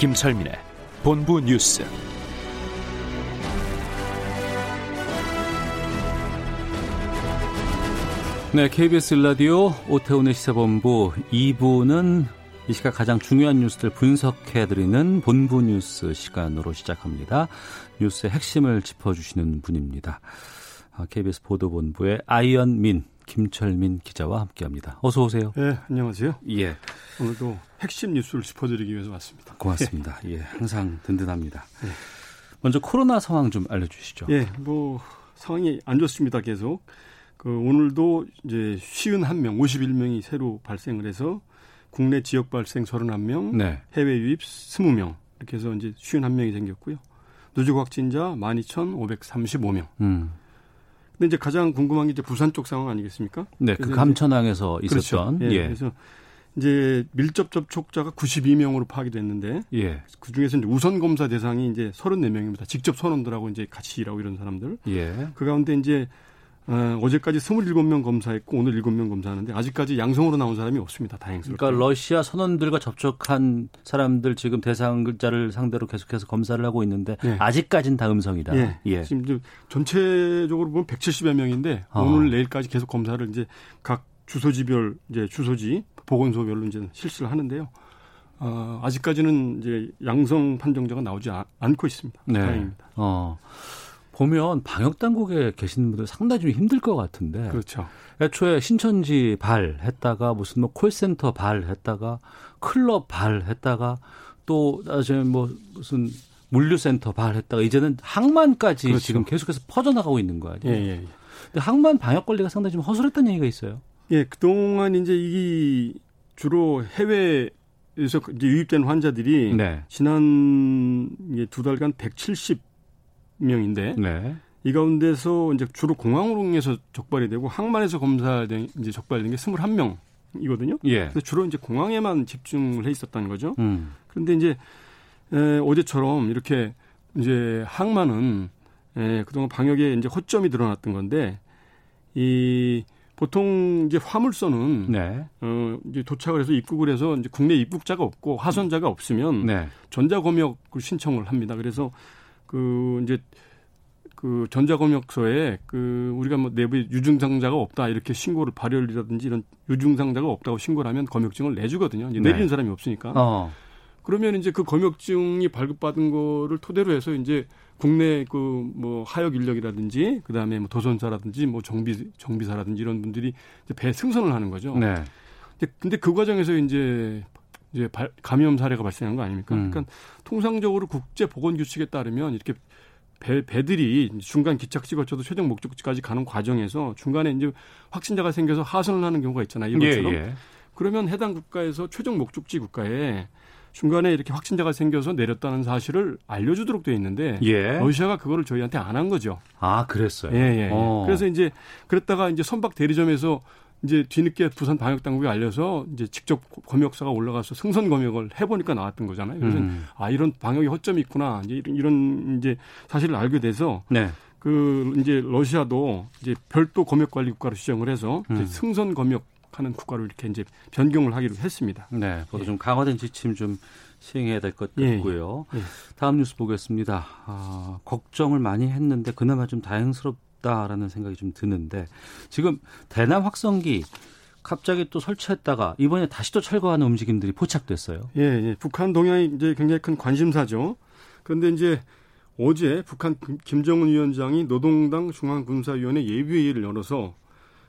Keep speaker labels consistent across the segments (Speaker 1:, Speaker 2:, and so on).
Speaker 1: 김철민의 본부 뉴스. 네, KBS 라디오 오태훈의 시사본부 2부는 이 시각 가장 중요한 뉴스들 분석해드리는 본부 뉴스 시간으로 시작합니다. 뉴스의 핵심을 짚어주시는 분입니다. KBS 보도본부의 아이언민, 김철민 기자와 함께합니다. 어서 오세요.
Speaker 2: 네, 안녕하세요.
Speaker 1: 예.
Speaker 2: 오늘도 핵심 뉴스를 짚어드리기 위해서 왔습니다.
Speaker 1: 고맙습니다. 예, 항상 든든합니다. 예. 먼저 코로나 상황 좀 알려주시죠.
Speaker 2: 예, 뭐 상황이 안 좋습니다. 계속 그 오늘도 이제 쉬운 한 명, 51명이 새로 발생을 해서 국내 지역 발생 31명,
Speaker 1: 네.
Speaker 2: 해외 유입 20명 이렇게 해서 이제 쉬운 한 명이 생겼고요. 누적 확진자 12,535명.
Speaker 1: 음.
Speaker 2: 근데 이제 가장 궁금한 게 이제 부산 쪽 상황 아니겠습니까?
Speaker 1: 네, 그 감천항에서
Speaker 2: 그렇죠.
Speaker 1: 있었던.
Speaker 2: 그렇죠. 예,
Speaker 1: 예.
Speaker 2: 그래서 이제 밀접 접촉자가 92명으로 파악이 됐는데
Speaker 1: 예.
Speaker 2: 그 중에서 이제 우선 검사 대상이 이제 34명입니다. 직접 선원들하고 이제 같이 일하고 이런 사람들.
Speaker 1: 예.
Speaker 2: 그 가운데 이제 어, 어제까지 27명 검사했고 오늘 7명 검사하는데 아직까지 양성으로 나온 사람이 없습니다. 다행스럽게.
Speaker 1: 그러니까 러시아 선원들과 접촉한 사람들 지금 대상자를 상대로 계속해서 검사를 하고 있는데
Speaker 2: 예.
Speaker 1: 아직까진 다 음성이다.
Speaker 2: 예.
Speaker 1: 예.
Speaker 2: 지금 전체적으로 보면 170여 명인데
Speaker 1: 어.
Speaker 2: 오늘 내일까지 계속 검사를 이제 각 주소지별 이제 주소지 보건소별로 이제 실시를 하는데요. 어, 아직까지는 이제 양성 판정자가 나오지 아- 않고 있습니다.
Speaker 1: 네.
Speaker 2: 다행입니다.
Speaker 1: 어. 보면 방역 당국에 계신 분들 상당히 좀 힘들 것 같은데.
Speaker 2: 그렇죠.
Speaker 1: 애초에 신천지 발 했다가 무슨 뭐 콜센터 발 했다가 클럽 발 했다가 또 나중에 뭐 무슨 물류센터 발 했다가 이제는 항만까지
Speaker 2: 그렇죠.
Speaker 1: 지금 계속해서 퍼져나가고 있는 거
Speaker 2: 예,
Speaker 1: 아니에요?
Speaker 2: 예, 예.
Speaker 1: 근데 항만 방역 관리가 상당히 좀 허술했다는 얘기가 있어요.
Speaker 2: 예, 그동안 이제 이 주로 해외 에서 이제 유입된 환자들이
Speaker 1: 네.
Speaker 2: 지난 두 달간 170 명인데
Speaker 1: 네.
Speaker 2: 이 가운데서 이제 주로 공항으로에서 적발이 되고 항만에서 검사된 이제 적발된 게 21명 이거든요.
Speaker 1: 예.
Speaker 2: 그래서 주로 이제 공항에만 집중을 해 있었다는 거죠.
Speaker 1: 음.
Speaker 2: 그런데 이제 에, 어제처럼 이렇게 이제 항만은 에, 그동안 방역에 이제 허점이 드러났던 건데 이 보통 이제 화물선은
Speaker 1: 네.
Speaker 2: 어 이제 도착을 해서 입국을 해서 이제 국내 입국자가 없고 하선자가 없으면
Speaker 1: 네.
Speaker 2: 전자검역을 신청을 합니다. 그래서 그 이제 그 전자검역서에 그 우리가 뭐 내부에 유증상자가 없다 이렇게 신고를 발열이라든지 이런 유증상자가 없다고 신고를 하면 검역증을 내주거든요. 이제
Speaker 1: 네.
Speaker 2: 내리는 사람이 없으니까.
Speaker 1: 어.
Speaker 2: 그러면 이제 그 검역증이 발급받은 거를 토대로 해서 이제 국내 그 뭐 하역 인력이라든지 그다음에 뭐 도선사라든지 뭐 정비 정비사라든지 이런 분들이 이제 배 승선을 하는 거죠.
Speaker 1: 네.
Speaker 2: 근데, 근데 그 과정에서 이제 이제 발- 감염 사례가 발생한 거 아닙니까?
Speaker 1: 음.
Speaker 2: 그러니까 통상적으로 국제 보건 규칙에 따르면 이렇게 배, 배들이 중간 기착지 거쳐서 최종 목적지까지 가는 과정에서 중간에 이제 확진자가 생겨서 하선을 하는 경우가 있잖아요.
Speaker 1: 예,
Speaker 2: 이것처럼.
Speaker 1: 예.
Speaker 2: 그러면 해당 국가에서 최종 목적지 국가에 중간에 이렇게 확진자가 생겨서 내렸다는 사실을 알려주도록 돼 있는데
Speaker 1: 예.
Speaker 2: 러시아가 그거를 저희한테 안 한 거죠.
Speaker 1: 아, 그랬어요.
Speaker 2: 예, 예. 예.
Speaker 1: 어.
Speaker 2: 그래서 이제 그랬다가 이제 선박 대리점에서 이제 뒤늦게 부산 방역 당국에 알려서 이제 직접 검역사가 올라가서 승선 검역을 해보니까 나왔던 거잖아요. 그래서
Speaker 1: 음.
Speaker 2: 아 이런 방역에 허점이 있구나 이제 이런, 이런 이제 사실을 알게 돼서
Speaker 1: 네.
Speaker 2: 그 이제 러시아도 이제 별도 검역 관리 국가로 지정을 해서 이제
Speaker 1: 음.
Speaker 2: 승선 검역 하는 국가로 이렇게 이제 변경을 하기로 했습니다.
Speaker 1: 네. 보다 좀 강화된 지침 좀 시행해야 될것
Speaker 2: 예,
Speaker 1: 같고요.
Speaker 2: 예.
Speaker 1: 다음 뉴스 보겠습니다. 아, 걱정을 많이 했는데 그나마 좀 다행스럽 다라는 생각이 좀 드는데 지금 대남 확성기 갑자기 또 설치했다가 이번에 다시 또 철거하는 움직임들이 포착됐어요.
Speaker 2: 예, 예. 북한 동향이 이제 굉장히 큰 관심사죠. 그런데 이제 어제 북한 김- 김정은 위원장이 노동당 중앙군사위원회 예비회의를 열어서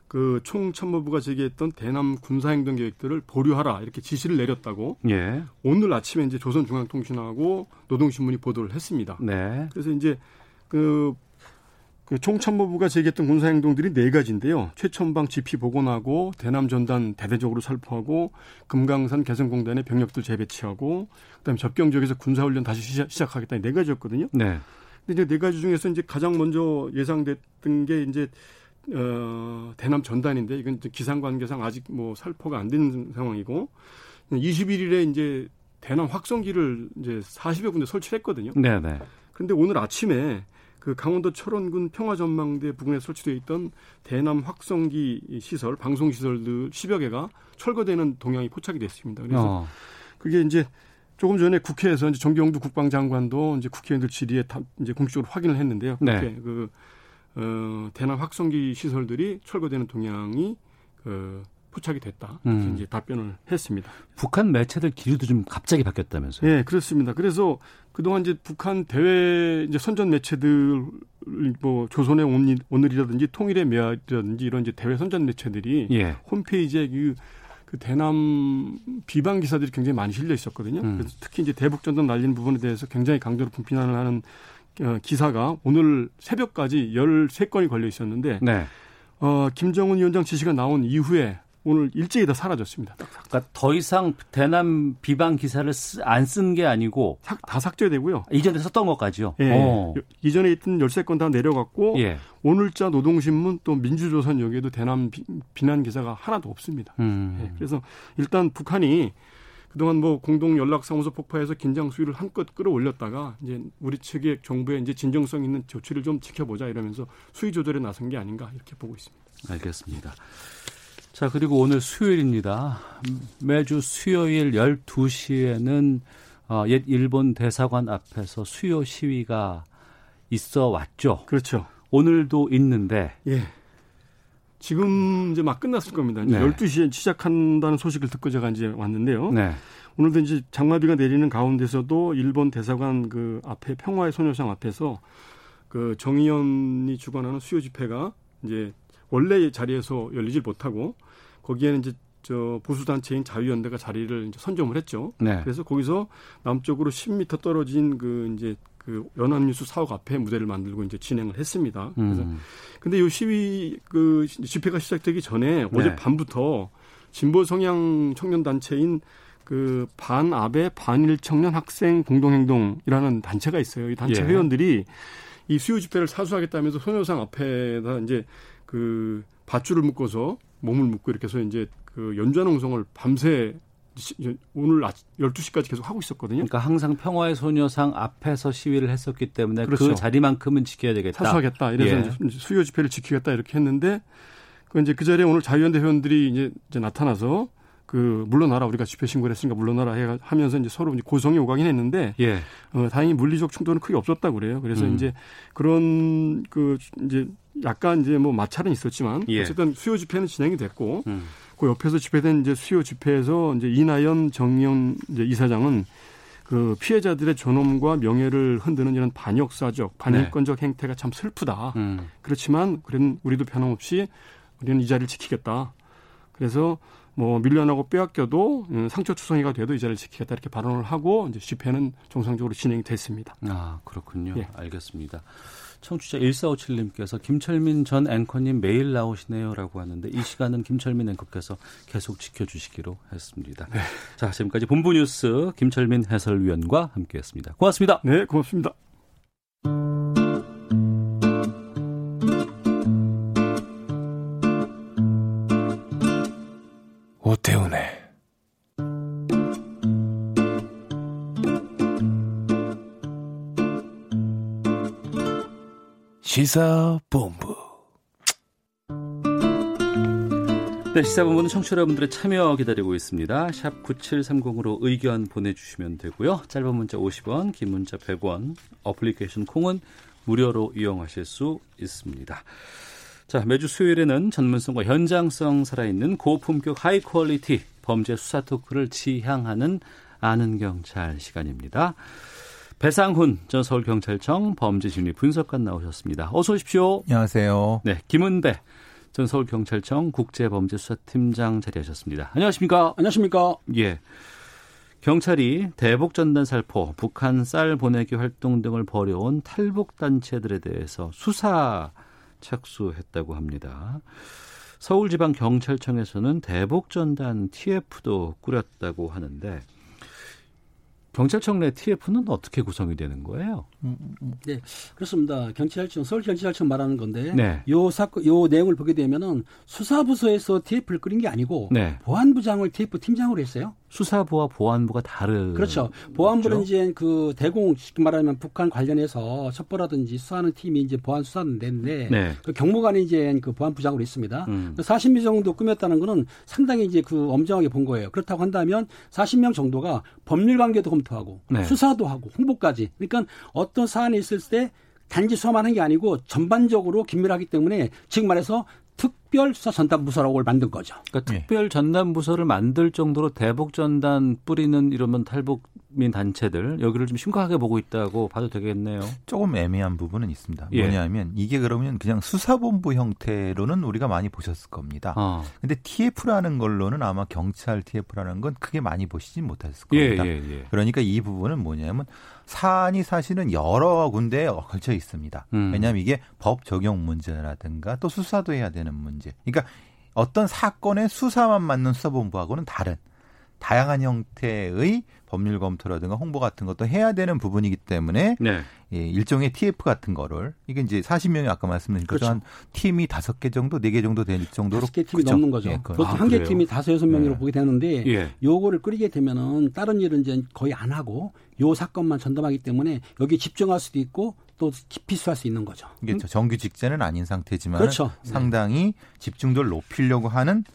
Speaker 2: 그 총참모부가 제기했던 대남 군사행동 계획들을 보류하라 이렇게 지시를 내렸다고
Speaker 1: 예.
Speaker 2: 오늘 아침에 이제 조선중앙통신하고 노동신문이 보도를 했습니다.
Speaker 1: 네.
Speaker 2: 그래서 이제 그, 그 총참모부가 제기했던 군사 행동들이 네 가지인데요. 최첨방 지피 복원하고 대남 전단 대대적으로 살포하고 금강산 개성공단에 병력들 재배치하고 그다음에 접경 지역에서 군사 훈련 다시 시작, 하겠다 네 가지였거든요. 네. 근데 이제 네 가지 중에서 이제 가장 먼저 예상됐던 게 이제 어 대남 전단인데 이건 기상 관계상 아직 뭐 살포가 안 된 상황이고 21일에 이제 대남 확성기를 이제 40여 군데 설치했거든요. 네, 네. 근데 오늘 아침에 그 강원도 철원군 평화전망대 부근에 설치되어 있던 대남 확성기 시설, 방송 시설들 10여 개가 철거되는 동향이 포착이 됐습니다. 그래서 어. 그게 이제 조금 전에 국회에서 이제 정경두 국방장관도 이제 국회의원들 질의에 다 이제 공식적으로 확인을 했는데요. 네. 국회 그 어, 대남 확성기 시설들이 철거되는 동향이 그 포착이 됐다. 음. 이제 답변을 했습니다.
Speaker 1: 북한 매체들 기류도 좀 갑자기 바뀌었다면서요?
Speaker 2: 네, 그렇습니다. 그래서 그동안 이제 북한 대외 이제 선전 매체들 뭐 조선의 오늘이라든지 통일의 메아리라든지 이런 이제 대외 선전 매체들이 예. 홈페이지에 그, 그 대남 비방 기사들이 굉장히 많이 실려 있었거든요. 음. 그래서 특히 이제 대북 전단 날린 부분에 대해서 굉장히 강도로 분비난을 하는 어, 기사가 오늘 새벽까지 13건이 걸려 있었는데 네. 어, 김정은 위원장 지시가 나온 이후에 오늘 일제히 다 사라졌습니다.
Speaker 1: 그러니까 더 이상 대남 비방 기사를 안 쓴 게 아니고
Speaker 2: 삭, 다 삭제되고요.
Speaker 1: 이전에 썼던 것까지요.
Speaker 2: 예. 어. 이전에 있던 13건 다 내려갔고 예. 오늘자 노동신문 또 민주조선 여기에도 대남 비, 난 기사가 하나도 없습니다. 음. 예. 그래서 일단 북한이 그동안 뭐 공동 연락 사무소 폭파해서 긴장 수위를 한껏 끌어올렸다가 이제 우리 측의 정부의 이제 진정성 있는 조치를 좀 지켜보자 이러면서 수위 조절에 나선 게 아닌가 이렇게 보고 있습니다.
Speaker 1: 알겠습니다. 자, 그리고 오늘 수요일입니다. 매주 수요일 12시에는 어, 옛 일본 대사관 앞에서 수요 시위가 있어 왔죠.
Speaker 2: 그렇죠.
Speaker 1: 오늘도 있는데.
Speaker 2: 예. 지금 이제 막 끝났을 겁니다. 이제 네. 12시에 시작한다는 소식을 듣고 제가 이제 왔는데요. 네. 오늘도 이제 장마비가 내리는 가운데서도 일본 대사관 그 앞에 평화의 소녀상 앞에서 그 정의연이 주관하는 수요 집회가 이제 원래 자리에서 열리질 못하고 거기에는 이제 저 보수 단체인 자유연대가 자리를 이제 선점을 했죠. 네. 그래서 거기서 남쪽으로 10m 떨어진 그 이제 그 연합뉴스 사옥 앞에 무대를 만들고 이제 진행을 했습니다. 그래서 음. 근데 이 시위 그 집회가 시작되기 전에 네. 어제 밤부터 진보 성향 청년 단체인 그 반아베 반일 청년 학생 공동행동이라는 단체가 있어요. 이 단체 예. 회원들이 이 수요 집회를 사수하겠다면서 소녀상 앞에다 이제 그 밧줄을 묶어서 몸을 묶고 이렇게 해서 이제 그 연좌 농성을 밤새 오늘 12시까지 계속 하고 있었거든요.
Speaker 1: 그러니까 항상 평화의 소녀상 앞에서 시위를 했었기 때문에 그 그렇죠. 그 자리만큼은 지켜야 되겠다.
Speaker 2: 사수하겠다. 이래서 예. 수요 집회를 지키겠다 이렇게 했는데 그 이제 그 자리에 오늘 자유연대 회원들이 이제 나타나서 그 물러나라 우리가 집회 신고를 했으니까 물러나라 해 하면서 이제 서로 이제 고성이 오가긴 했는데 예. 어, 다행히 물리적 충돌은 크게 없었다 그래요. 그래서 음. 이제 그런 그 이제 약간 이제 뭐 마찰은 있었지만 예. 어쨌든 수요 집회는 진행이 됐고 음. 그 옆에서 집회된 이제 수요 집회에서 이제 이나연 정영 이제 이사장은 그 피해자들의 존엄과 명예를 흔드는 이런 반역사적, 반인권적 네. 행태가 참 슬프다. 음. 그렇지만 그런 우리도 변함없이 우리는 이 자리를 지키겠다. 그래서 뭐 밀려나고 빼앗겨도 음, 상처 투성이가 돼도 이 자리를 지키겠다 이렇게 발언을 하고 이제 집회는 정상적으로 진행이 됐습니다.
Speaker 1: 아 그렇군요. 예. 알겠습니다. 청취자 1457님께서 김철민 전 앵커님 매일 나오시네요라고 하는데 이 시간은 김철민 앵커께서 계속 지켜주시기로 했습니다. 네. 자 지금까지 본부 뉴스 김철민 해설위원과 함께했습니다. 고맙습니다.
Speaker 2: 네, 고맙습니다.
Speaker 3: 시사본부
Speaker 1: 네, 시사본부는 청취자 여러분들의 참여 기다리고 있습니다. 샵 9730으로 의견 보내주시면 되고요. 짧은 문자 50원, 긴 문자 100원, 어플리케이션 콩은 무료로 이용하실 수 있습니다. 자, 매주 수요일에는 전문성과 현장성 살아있는 고품격 high quality 범죄 수사 토크를 지향하는 아는 경찰 시간입니다. 배상훈 전 서울경찰청 범죄심리 분석관 나오셨습니다. 어서 오십시오.
Speaker 4: 안녕하세요.
Speaker 1: 네, 김은배 전 서울경찰청 국제범죄수사팀장 자리하셨습니다. 안녕하십니까?
Speaker 5: 안녕하십니까?
Speaker 1: 예. 경찰이 대북 전단 살포, 북한 쌀 보내기 활동 등을 벌여온 탈북 단체들에 대해서 수사 착수했다고 합니다. 서울지방경찰청에서는 대북 전단 TF도 꾸렸다고 하는데 경찰청 내 TF는 어떻게 구성이 되는 거예요? 음,
Speaker 4: 음, 음. 네, 그렇습니다. 경찰청, 서울 경찰청 말하는 건데, 네. 요 사건, 요 내용을 보게 되면은 수사부서에서 TF를 끓인 게 아니고 네. 보안부장을 TF 팀장으로 했어요.
Speaker 1: 수사부와 보안부가 다른
Speaker 4: 그렇죠. 보안부는 그렇죠? 이제 그 대공 쉽게 말하면 북한 관련해서 첩보라든지 수사하는 팀이 이제 보안 수사는 되는데 네. 그 경무관이 이제 그 보안부장으로 있습니다. 음. 40명 그 정도 꾸몄다는 거는 상당히 이제 그 엄정하게 본 거예요. 그렇다고 한다면 40명 정도가 법률 관계도 검 토하고 네. 수사도 하고 홍보까지. 그러니까 어떤 사안이 있을 때 단지 수사만 한게 아니고 전반적으로 긴밀하기 때문에 지금 말해서 특별 수사 전담 부서라고 만든 거죠.
Speaker 1: 그러니까 네. 특별 전담 부서를 만들 정도로 대북 전단 뿌리는 이러면 탈북민 단체들 여기를 좀 심각하게 보고 있다고 봐도 되겠네요.
Speaker 5: 조금 애매한 부분은 있습니다. 예. 뭐냐면 이게 그러면 그냥 수사본부 형태로는 우리가 많이 보셨을 겁니다. 어. 근데 TF라는 걸로는 아마 경찰 TF라는 건 크게 많이 보시진 못했을 겁니다. 예, 예, 예. 그러니까 이 부분은 뭐냐면 사안이 사실은 여러 군데에 걸쳐 있습니다. 음. 왜냐하면 이게 법 적용 문제라든가 또 수사도 해야 되는 문제. 그러니까 어떤 사건의 수사만 맞는 수사본부하고는 다른 다양한 형태의 법률 검토라든가 홍보 같은 것도 해야 되는 부분이기 때문에 네. 예, 일종의 TF 같은 거를 이게 이제 40명이 아까 말씀드린 그렇죠. 한 팀이 다섯 개 정도, 네 개 정도 될 정도로
Speaker 4: 개 팀이 그렇죠? 넘는 거죠. 예, 보통 아, 한개 팀이 다섯 여섯 명으로 네. 보게 되는데 예. 요거를 끓이게 되면은 다른 일은 이제 거의 안 하고 요 사건만 전담하기 때문에 여기 집중할 수도 있고 또 깊이 수할 수 있는 거죠.
Speaker 5: 이게 정규 직제는 아닌 상태지만 그렇죠. 상당히 집중도를 높이려고 하는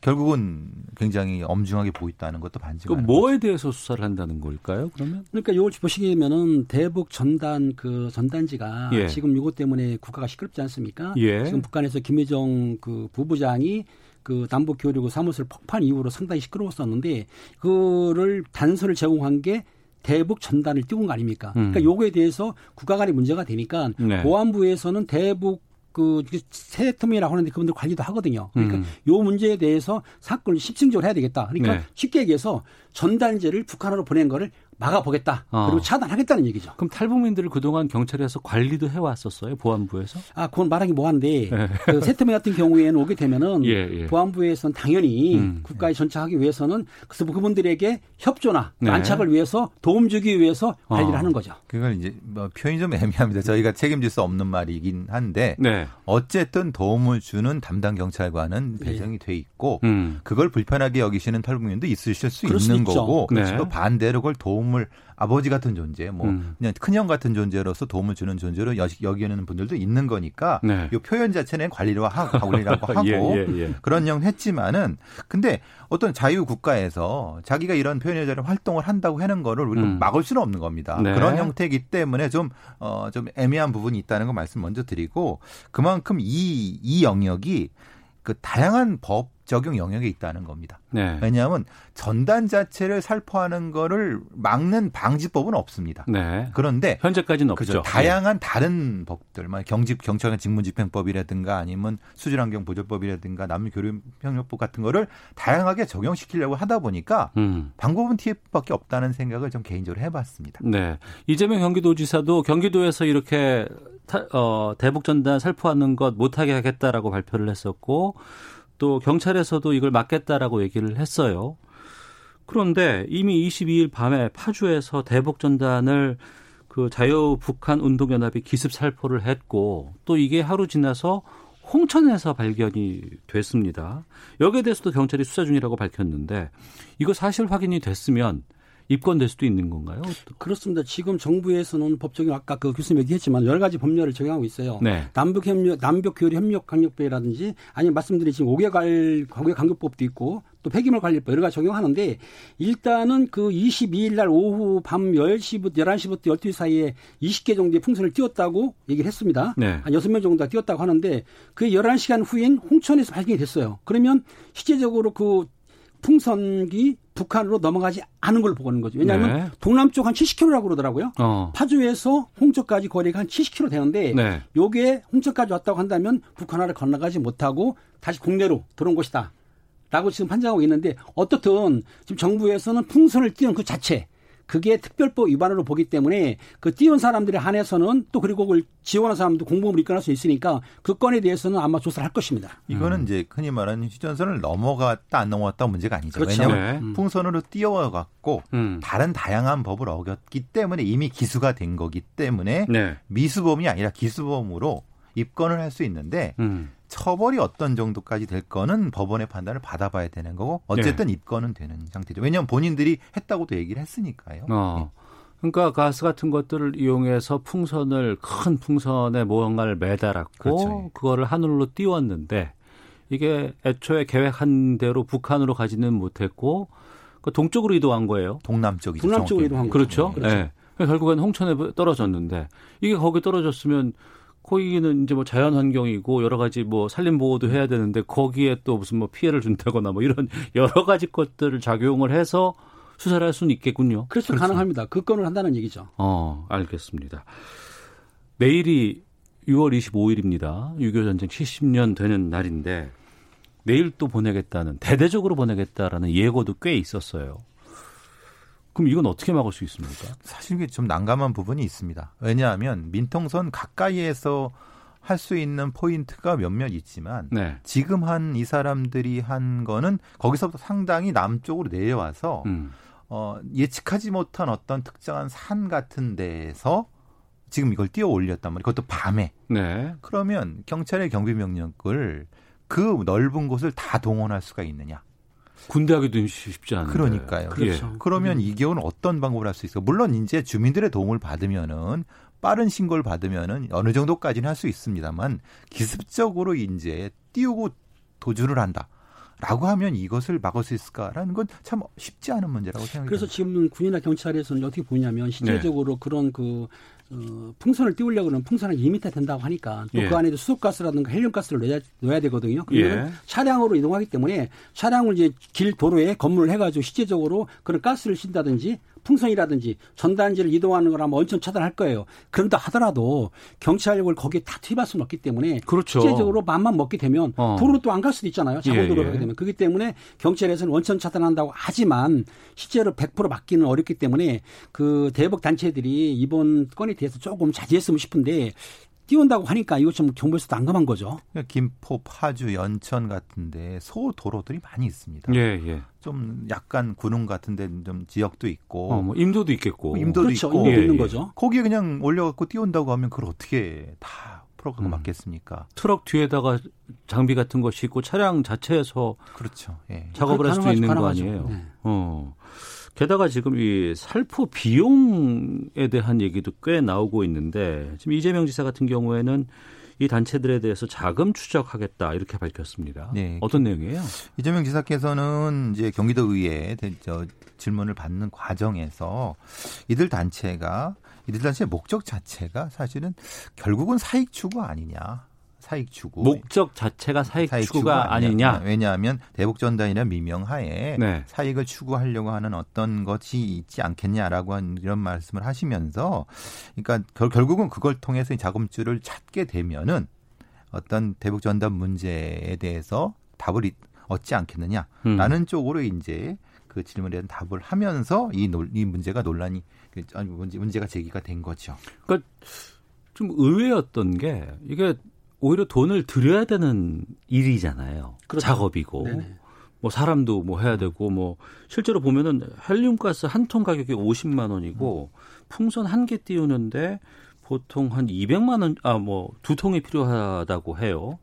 Speaker 5: 결국은 굉장히 엄중하게 보였다는 것도 반증. 그
Speaker 1: 뭐에 거죠. 대해서 수사를 한다는 걸까요? 그러면?
Speaker 4: 그러니까 이걸 보시면은 대북 전단 그 전단지가 예. 지금 이것 때문에 국가가 시끄럽지 않습니까? 예. 지금 북한에서 김여정 그 부부장이 그 남북 교류 사무실 폭판 이후로 상당히 시끄러웠었는데 그를 단서를 제공한 게 대북 전단을 띄운 거 아닙니까? 음. 그러니까 요거에 대해서 국가 간의 문제가 되니까 네. 보안부에서는 대북 그 세텀이라고 하는데 그분들 관리도 하거든요. 그러니까 음. 요 문제에 대해서 사건을 집중적으로 해야 되겠다. 그러니까 네. 쉽게 얘기해서 전단지를 북한으로 보낸 거를 막아보겠다. 어. 그리고 차단하겠다는 얘기죠.
Speaker 1: 그럼 탈북민들을 그동안 경찰에서 관리도 해왔었어요? 보안부에서?
Speaker 4: 아, 그건 말하기 뭐한데 네. 그 세트메 같은 경우에는 오게 되면은 예, 예. 보안부에서는 당연히 음. 국가에 전착하기 위해서는 그래서 그분들에게 협조나 네. 안착을 위해서 도움 주기 위해서 관리를 어. 하는 거죠.
Speaker 5: 그걸 이제 뭐 표현이 좀 애매합니다. 저희가 책임질 수 없는 말이긴 한데 네. 어쨌든 도움을 주는 담당 경찰관은 예. 배정이 돼 있고 음. 그걸 불편하게 여기시는 탈북민도 있으실 수 있는 수 거고 네. 또 반대로 그걸 도움 도움을 아버지 같은 존재, 뭐 음. 그냥 큰형 같은 존재로서 도움을 주는 존재로 여기는 분들도 있는 거니까 네. 이 표현 자체는 관리를 하고 관리라고 하고 예, 예, 예. 그런 영 했지만은 근데 어떤 자유 국가에서 자기가 이런 표현의 자를 활동을 한다고 하는 거를 우리가 음. 막을 수는 없는 겁니다. 네. 그런 형태이기 때문에 좀 어, 좀 애매한 부분이 있다는 거 말씀 먼저 드리고 그만큼 이, 이 영역이 그 다양한 법 적용 영역에 있다는 겁니다. 네. 왜냐하면 전단 자체를 살포하는 거를 막는 방지법은 없습니다. 네. 그런데
Speaker 1: 현재까지는 없죠. 그죠.
Speaker 5: 다양한 네. 다른 법들, 막 경직 경찰관 직무집행법이라든가 아니면 수질환경 보조법이라든가 남녀교류협력법 같은 거를 다양하게 적용시키려고 하다 보니까 음. 방법은 TF밖에 없다는 생각을 좀 개인적으로 해봤습니다.
Speaker 1: 네. 이재명 경기도지사도 경기도에서 이렇게 어, 대북 전단 살포하는 것 못하게 하겠다라고 발표를 했었고 또 경찰에서도 이걸 막겠다라고 얘기를 했어요. 그런데 이미 22일 밤에 파주에서 대북 전단을 그 자유 북한 운동 연합이 기습 살포를 했고 또 이게 하루 지나서 홍천에서 발견이 됐습니다. 여기에 대해서도 경찰이 수사 중이라고 밝혔는데 이거 사실 확인이 됐으면 입건될 수도 있는 건가요?
Speaker 4: 그렇습니다. 지금 정부에서는 법적인 아까 그 교수님 얘기했지만 여러 가지 법률을 적용하고 있어요. 네. 남북 협력, 남북 교류 협력 강력법이라든지 아니면 말씀드린 지금 5개월 5개 강력법도 있고 또 폐기물 관리법 여러 가지 적용하는데 일단은 그 22일 날 오후 밤 10시부터 11시부터 12시 사이에 20개 정도의 풍선을 띄웠다고 얘기를 했습니다. 네. 한 6명 정도 띄웠다고 하는데 그 11시간 후엔 홍천에서 발견이 됐어요. 그러면 실제적으로 그 풍선기 북한으로 넘어가지 않은 걸 보는 거죠. 왜냐하면 네. 동남쪽 한 70km라고 그러더라고요. 어. 파주에서 홍천까지 거리가 한 70km 되는데 네. 요게 홍천까지 왔다고 한다면 북한을 건너가지 못하고 다시 국내로 들어온 것이다. 라고 지금 판정하고 있는데 어떻든 지금 정부에서는 풍선을 띄운 그 자체 그게 특별법 위반으로 보기 때문에 그 띄운 사람들에 한해서는 또 그리고 그걸 지원한 사람도 공범을 입건할 수 있으니까 그 건에 대해서는 아마 조사를 할 것입니다.
Speaker 5: 이거는 음. 이제 흔히 말하는 휴전선을 넘어갔다 안 넘어갔다 문제가 아니죠. 그렇죠. 왜냐하면 네. 풍선으로 띄워갖고 음. 다른 다양한 법을 어겼기 때문에 이미 기수가 된 거기 때문에 네. 미수범이 아니라 기수범으로 입건을 할 수 있는데 음. 처벌이 어떤 정도까지 될 거는 법원의 판단을 받아봐야 되는 거고 어쨌든 네. 입건은 되는 상태죠. 왜냐하면 본인들이 했다고도 얘기를 했으니까요. 어.
Speaker 1: 네. 그러니까 가스 같은 것들을 이용해서 풍선을 큰 풍선에 무언가를 매달았고 그렇죠. 그거를 하늘로 띄웠는데 이게 애초에 계획한 대로 북한으로 가지는 못했고 그 동쪽으로 이동한 거예요.
Speaker 5: 동남쪽이죠.
Speaker 4: 동남쪽으로 이동한
Speaker 1: 그렇죠. 거죠. 그렇죠. 네. 결국엔 홍천에 떨어졌는데 이게 거기 떨어졌으면 거기는 이제 뭐 자연 환경이고 여러 가지 뭐 산림 보호도 해야 되는데 거기에 또 무슨 뭐 피해를 준다거나 뭐 이런 여러 가지 것들을 작용을 해서 수사를 할 수는 있겠군요.
Speaker 4: 그렇죠. 그렇죠. 가능합니다. 그 건을 한다는 얘기죠.
Speaker 1: 어, 알겠습니다. 내일이 6월 25일입니다. 6.25 전쟁 70년 되는 날인데 내일 또 보내겠다는 대대적으로 보내겠다라는 예고도 꽤 있었어요. 그럼 이건 어떻게 막을 수 있습니까?
Speaker 5: 사실 이게 좀 난감한 부분이 있습니다. 왜냐하면 민통선 가까이에서 할 수 있는 포인트가 몇몇 있지만 네. 지금 한 이 사람들이 한 거는 거기서부터 상당히 남쪽으로 내려와서 음. 어, 예측하지 못한 어떤 특정한 산 같은 데에서 지금 이걸 띄어 올렸단 말이에요. 그것도 밤에. 네. 그러면 경찰의 경비 명령을 그 넓은 곳을 다 동원할 수가 있느냐?
Speaker 1: 군대 하기도 쉽지 않은데.
Speaker 5: 그러니까요. 그렇죠. 예. 그러면 이 경우는 어떤 방법을 할 수 있어? 물론 이제 주민들의 도움을 받으면은 빠른 신고를 받으면은 어느 정도까지는 할 수 있습니다만 기습적으로 이제 띄우고 도주를 한다. 라고 하면 이것을 막을 수 있을까라는 건 참 쉽지 않은 문제라고 생각합니다.
Speaker 4: 그래서 지금 군이나 경찰에서는 어떻게 보냐면 실제적으로 네. 그런 그 어, 풍선을 띄우려고 그러면 풍선은 2m 된다고 하니까 또그 예. 안에도 수소가스라든가 헬륨가스를 넣어야, 넣어야 되거든요. 그러면 예. 차량으로 이동하기 때문에 차량을 이제 길 도로에 건물을 해가지고 실제적으로 그런 가스를 쉰다든지 풍선이라든지 전단지를 이동하는 거라면 원천 차단할 거예요. 그런다 하더라도 경찰력을 거기에 다 투입할 수는 없기 때문에 그렇죠. 실제적으로 맘만 먹게 되면 어. 도로로 또안 갈 수도 있잖아요. 자고도로 예, 예. 하게 되면. 그렇기 때문에 경찰에서는 원천 차단한다고 하지만 실제로 100% 막기는 어렵기 때문에 그 대북 단체들이 이번 건에 대해서 조금 자제했으면 싶은데 띄운다고 하니까 이거 좀 정부에서 난감한 거죠.
Speaker 5: 그러니까 김포, 파주, 연천 같은데 소 도로들이 많이 있습니다.
Speaker 1: 예, 예.
Speaker 5: 좀 약간 군웅 같은데 좀 지역도 있고,
Speaker 1: 어, 뭐 임도도 있겠고,
Speaker 5: 뭐 임도도
Speaker 4: 그렇죠.
Speaker 5: 있고,
Speaker 4: 임도 예, 있는 예. 거죠.
Speaker 5: 거기에 그냥 올려갖고 띄운다고 하면 그걸 어떻게 다 풀어가고 음. 맞겠습니까?
Speaker 1: 트럭 뒤에다가 장비 같은 것이 있고 차량 자체에서
Speaker 5: 그렇죠. 예.
Speaker 1: 작업을 할수 있는 가능하죠. 거 아니에요. 네. 어. 게다가 지금 이 살포 비용에 대한 얘기도 꽤 나오고 있는데 지금 이재명 지사 같은 경우에는 이 단체들에 대해서 자금 추적하겠다 이렇게 밝혔습니다. 네. 어떤 내용이에요?
Speaker 5: 이재명 지사께서는 이제 경기도의회 질문을 받는 과정에서 이들 단체가 이들 단체의 목적 자체가 사실은 결국은 사익 추구 아니냐. 사익 추구.
Speaker 1: 목적 자체가 사익, 사익 추구가 아니냐.
Speaker 5: 왜냐하면 대북 전단이나 미명하에 네. 사익을 추구하려고 하는 어떤 것이 있지 않겠냐라고 한 이런 말씀을 하시면서 그러니까 결, 결국은 그걸 통해서 이 자금줄을 찾게 되면은 어떤 대북 전단 문제에 대해서 답을 얻지 않겠느냐라는 음. 쪽으로 이제 그 질문에 대한 답을 하면서 이, 논, 이 문제가 논란이 그, 아니 문제, 문제가 제기가 된 거죠.
Speaker 1: 그러니까 좀 의외였던 게 이게 오히려 돈을 들여야 되는 일이잖아요. 그렇죠. 작업이고. 네네. 뭐 사람도 뭐 해야 되고 뭐 실제로 보면은 헬륨가스 한 통 가격이 50만 원이고 음. 풍선 한 개 띄우는데 보통 한 200만 원 아 뭐 두 통이 필요하다고 해요.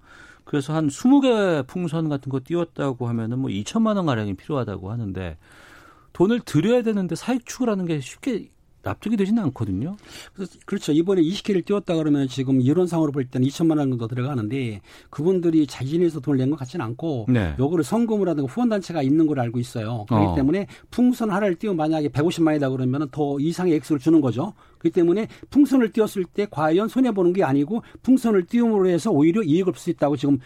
Speaker 1: 그래서 한 20개 풍선 같은 거 띄웠다고 하면은 뭐 2천만 원 가량이 필요하다고 하는데 돈을 들여야 되는데 사익 추구라는 게 쉽게 납득이 되지는 않거든요.
Speaker 4: 그래서 그렇죠. 이번에 20개를 띄웠다 그러면 지금 이론상으로 볼 때는 2천만 원 정도 들어가는데 그분들이 자진해서 돈을 낸 것 같지는 않고 네. 요거를 성금을 하든가 후원단체가 있는 걸 알고 있어요. 그렇기 어. 때문에 풍선 하나를 띄워 만약에 150만이다 그러면 더 이상의 액수를 주는 거죠. 그렇기 때문에 풍선을 띄웠을 때 과연 손해보는 게 아니고 풍선을 띄움으로 해서 오히려 이익을 볼 수 있다고 지금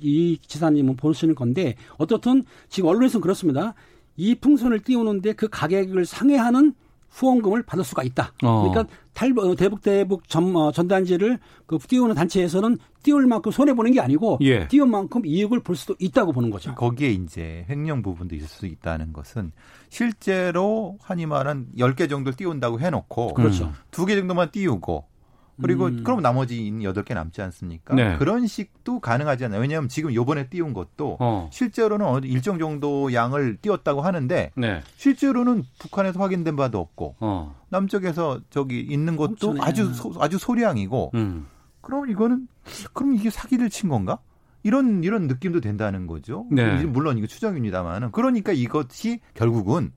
Speaker 4: 이 지사님은 보시는 건데 어떻든 지금 언론에서는 그렇습니다. 이 풍선을 띄우는데 그 가격을 상회하는 후원금을 받을 수가 있다. 어. 그러니까 탈 어, 대북 대북 전, 어, 전단지를 그 띄우는 단체에서는 띄울 만큼 손해 보는 게 아니고 예. 띄운 만큼 이익을 볼 수도 있다고 보는 거죠.
Speaker 5: 거기에 이제 횡령 부분도 있을 수 있다는 것은 실제로 한이 말은 10개 정도를 띄운다고 해 놓고 그렇죠. 2개 정도만 띄우고 그리고 음. 그럼 나머지 여덟 개 남지 않습니까? 네. 그런 식도 가능하지 않나요? 왜냐하면 지금 요번에 띄운 것도 어. 실제로는 일정 정도 양을 띄웠다고 하는데 네. 실제로는 북한에서 확인된 바도 없고 어. 남쪽에서 저기 있는 것도 엄청네. 아주 소, 아주 소량이고 음. 그럼 이거는 그럼 이게 사기를 친 건가? 이런 이런 느낌도 된다는 거죠. 네. 물론 이거 추정입니다만은 그러니까 이것이 결국은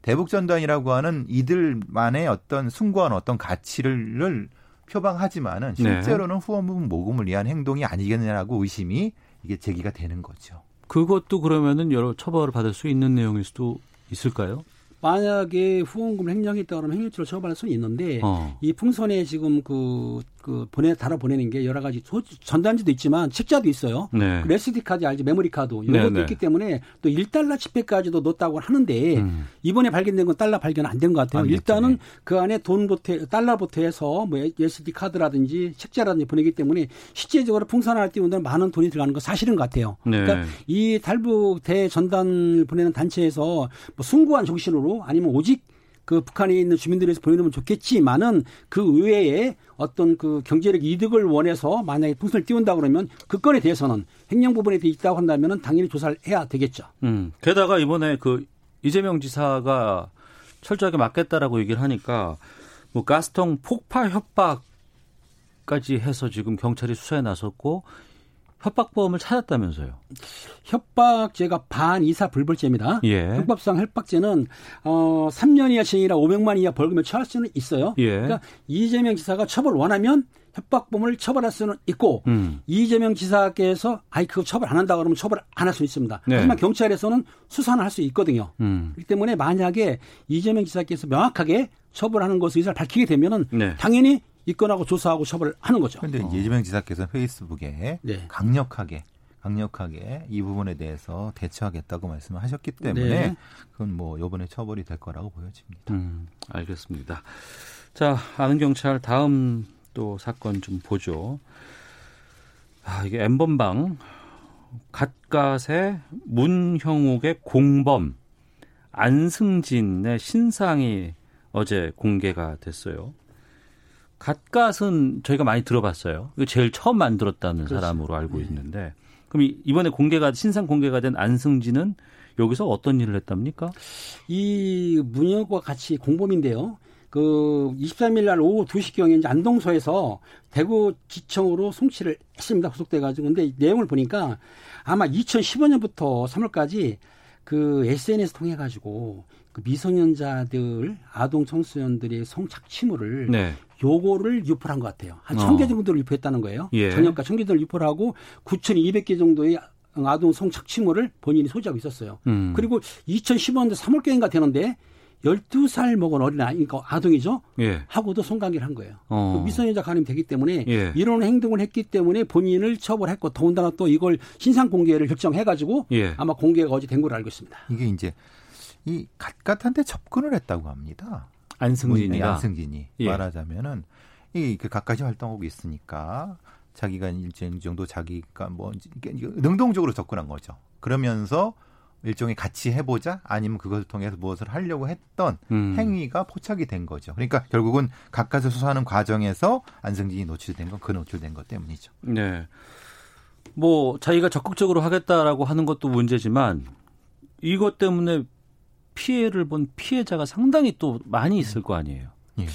Speaker 5: 대북 전단이라고 하는 이들만의 어떤 숭고한 어떤 가치를 표방하지만은 네. 실제로는 네. 후원금 모금을 위한 행동이 아니겠느냐고 의심이 이게 제기가 되는 거죠.
Speaker 1: 그것도 그러면은 여러 처벌을 받을 수 있는 내용일 수도 있을까요?
Speaker 4: 만약에 후원금을 횡령했다 그러면 횡령죄로 처벌할 수는 있는데 어. 이 풍선에 지금 그, 그 보내 달아 보내는 게 여러 가지 소, 전단지도 있지만 책자도 있어요. 네. 그 레시디 카드 알지 메모리 카드 이런 네, 것도 네. 있기 때문에 또 1달러 지폐까지도 넣었다고 하는데 음. 이번에 발견된 건 달러 발견 안 된 것 같아요. 일단은 그 안에 돈 보태 달러 보태해서 뭐 SD 카드라든지 책자라든지 보내기 때문에 실제적으로 풍선 하나 띄우는 데는 많은 돈이 들어가는 건 사실인 것 같아요. 네. 그러니까 이 탈북 대전단을 보내는 단체에서 뭐 숭고한 정신으로 아니면 오직 그 북한에 있는 주민들에서 보내면 좋겠지만은 그 외에 어떤 그 경제력 이득을 원해서 만약에 풍선을 띄운다 그러면 그 건에 대해서는 횡령 부분에 돼 있다고 한다면은 당연히 조사를 해야 되겠죠.
Speaker 1: 음. 게다가 이번에 그 이재명 지사가 철저하게 막겠다라고 얘기를 하니까 뭐 가스통 폭파 협박까지 해서 지금 경찰이 수사에 나섰고 협박범을 찾았다면서요?
Speaker 4: 협박죄가 반이사 불벌죄입니다. 예. 형법상 협박죄는 어 3년 이하 징이라 500만 이하 벌금에 처할 수는 있어요. 예. 그러니까 이재명 지사가 처벌 원하면 협박범을 처벌할 수는 있고 음. 이재명 지사께서 아이 그거 처벌 안 한다 그러면 처벌 안 할 수 있습니다. 네. 하지만 경찰에서는 수사는 할 수 있거든요. 음. 그렇기 때문에 만약에 이재명 지사께서 명확하게 처벌하는 것을 의사를 밝히게 되면은 네. 당연히 입건하고 조사하고 처벌하는 거죠.
Speaker 5: 그런데 어. 이재명 지사께서 페이스북에 네. 강력하게 강력하게 이 부분에 대해서 대처하겠다고 말씀을 하셨기 때문에 네. 그건 뭐 요번에 처벌이 될 거라고 보여집니다. 음,
Speaker 1: 알겠습니다. 자, 아는 경찰 다음 또 사건 좀 보죠. 아, 이게 엠번방 갓갓의 문형욱의 공범 안승진의 신상이 어제 공개가 됐어요. 갓갓은 저희가 많이 들어봤어요. 제일 처음 만들었다는 그렇죠. 사람으로 알고 네. 있는데 그럼 이번에 공개가 신상 공개가 된 안승진은 여기서 어떤 일을 했답니까?
Speaker 4: 이 문혁과 같이 공범인데요. 그 23일 날 오후 2시경에 이제 안동서에서 대구지청으로 송치를 했습니다. 구속돼 가지고 근데 내용을 보니까 아마 2015년부터 3월까지 그 SNS 통해 가지고 그 미성년자들 아동 청소년들의 성착취물을 네. 요거를 유포를 한것 같아요. 한 천개 어. 정도를 유포했다는 거예요. 예. 전역가 천 개를 유포를 하고 9,200개 정도의 아동 성착취물을 본인이 소지하고 있었어요. 음. 그리고 2015년도 3월경인가 되는데 12살 먹은 어린아이, 그러니까 아동이죠. 예. 하고도 송강기를 한 거예요. 어. 그 미성년자 가늠이 되기 때문에 예. 이런 행동을 했기 때문에 본인을 처벌했고 더군다나 또 이걸 신상 공개를 결정해가지고 예. 아마 공개가 어제 된 걸로 알고 있습니다.
Speaker 5: 이게 이제 이 갓갓한테 접근을 했다고 합니다.
Speaker 1: 안승진이
Speaker 5: 안승진이 예. 말하자면은 이그 각가지 활동하고 있으니까 자기가 일정 정도 자기가 뭐 능동적으로 접근한 거죠. 그러면서 일종의 같이 해보자 아니면 그것을 통해서 무엇을 하려고 했던 음. 행위가 포착이 된 거죠. 그러니까 결국은 가까스 수사하는 과정에서 안승진이 노출된 건 그 노출된 것 때문이죠.
Speaker 1: 네. 뭐 자기가 적극적으로 하겠다라고 하는 것도 문제지만 이것 때문에 피해를 본 피해자가 상당히 또 많이 있을 거 아니에요. 예.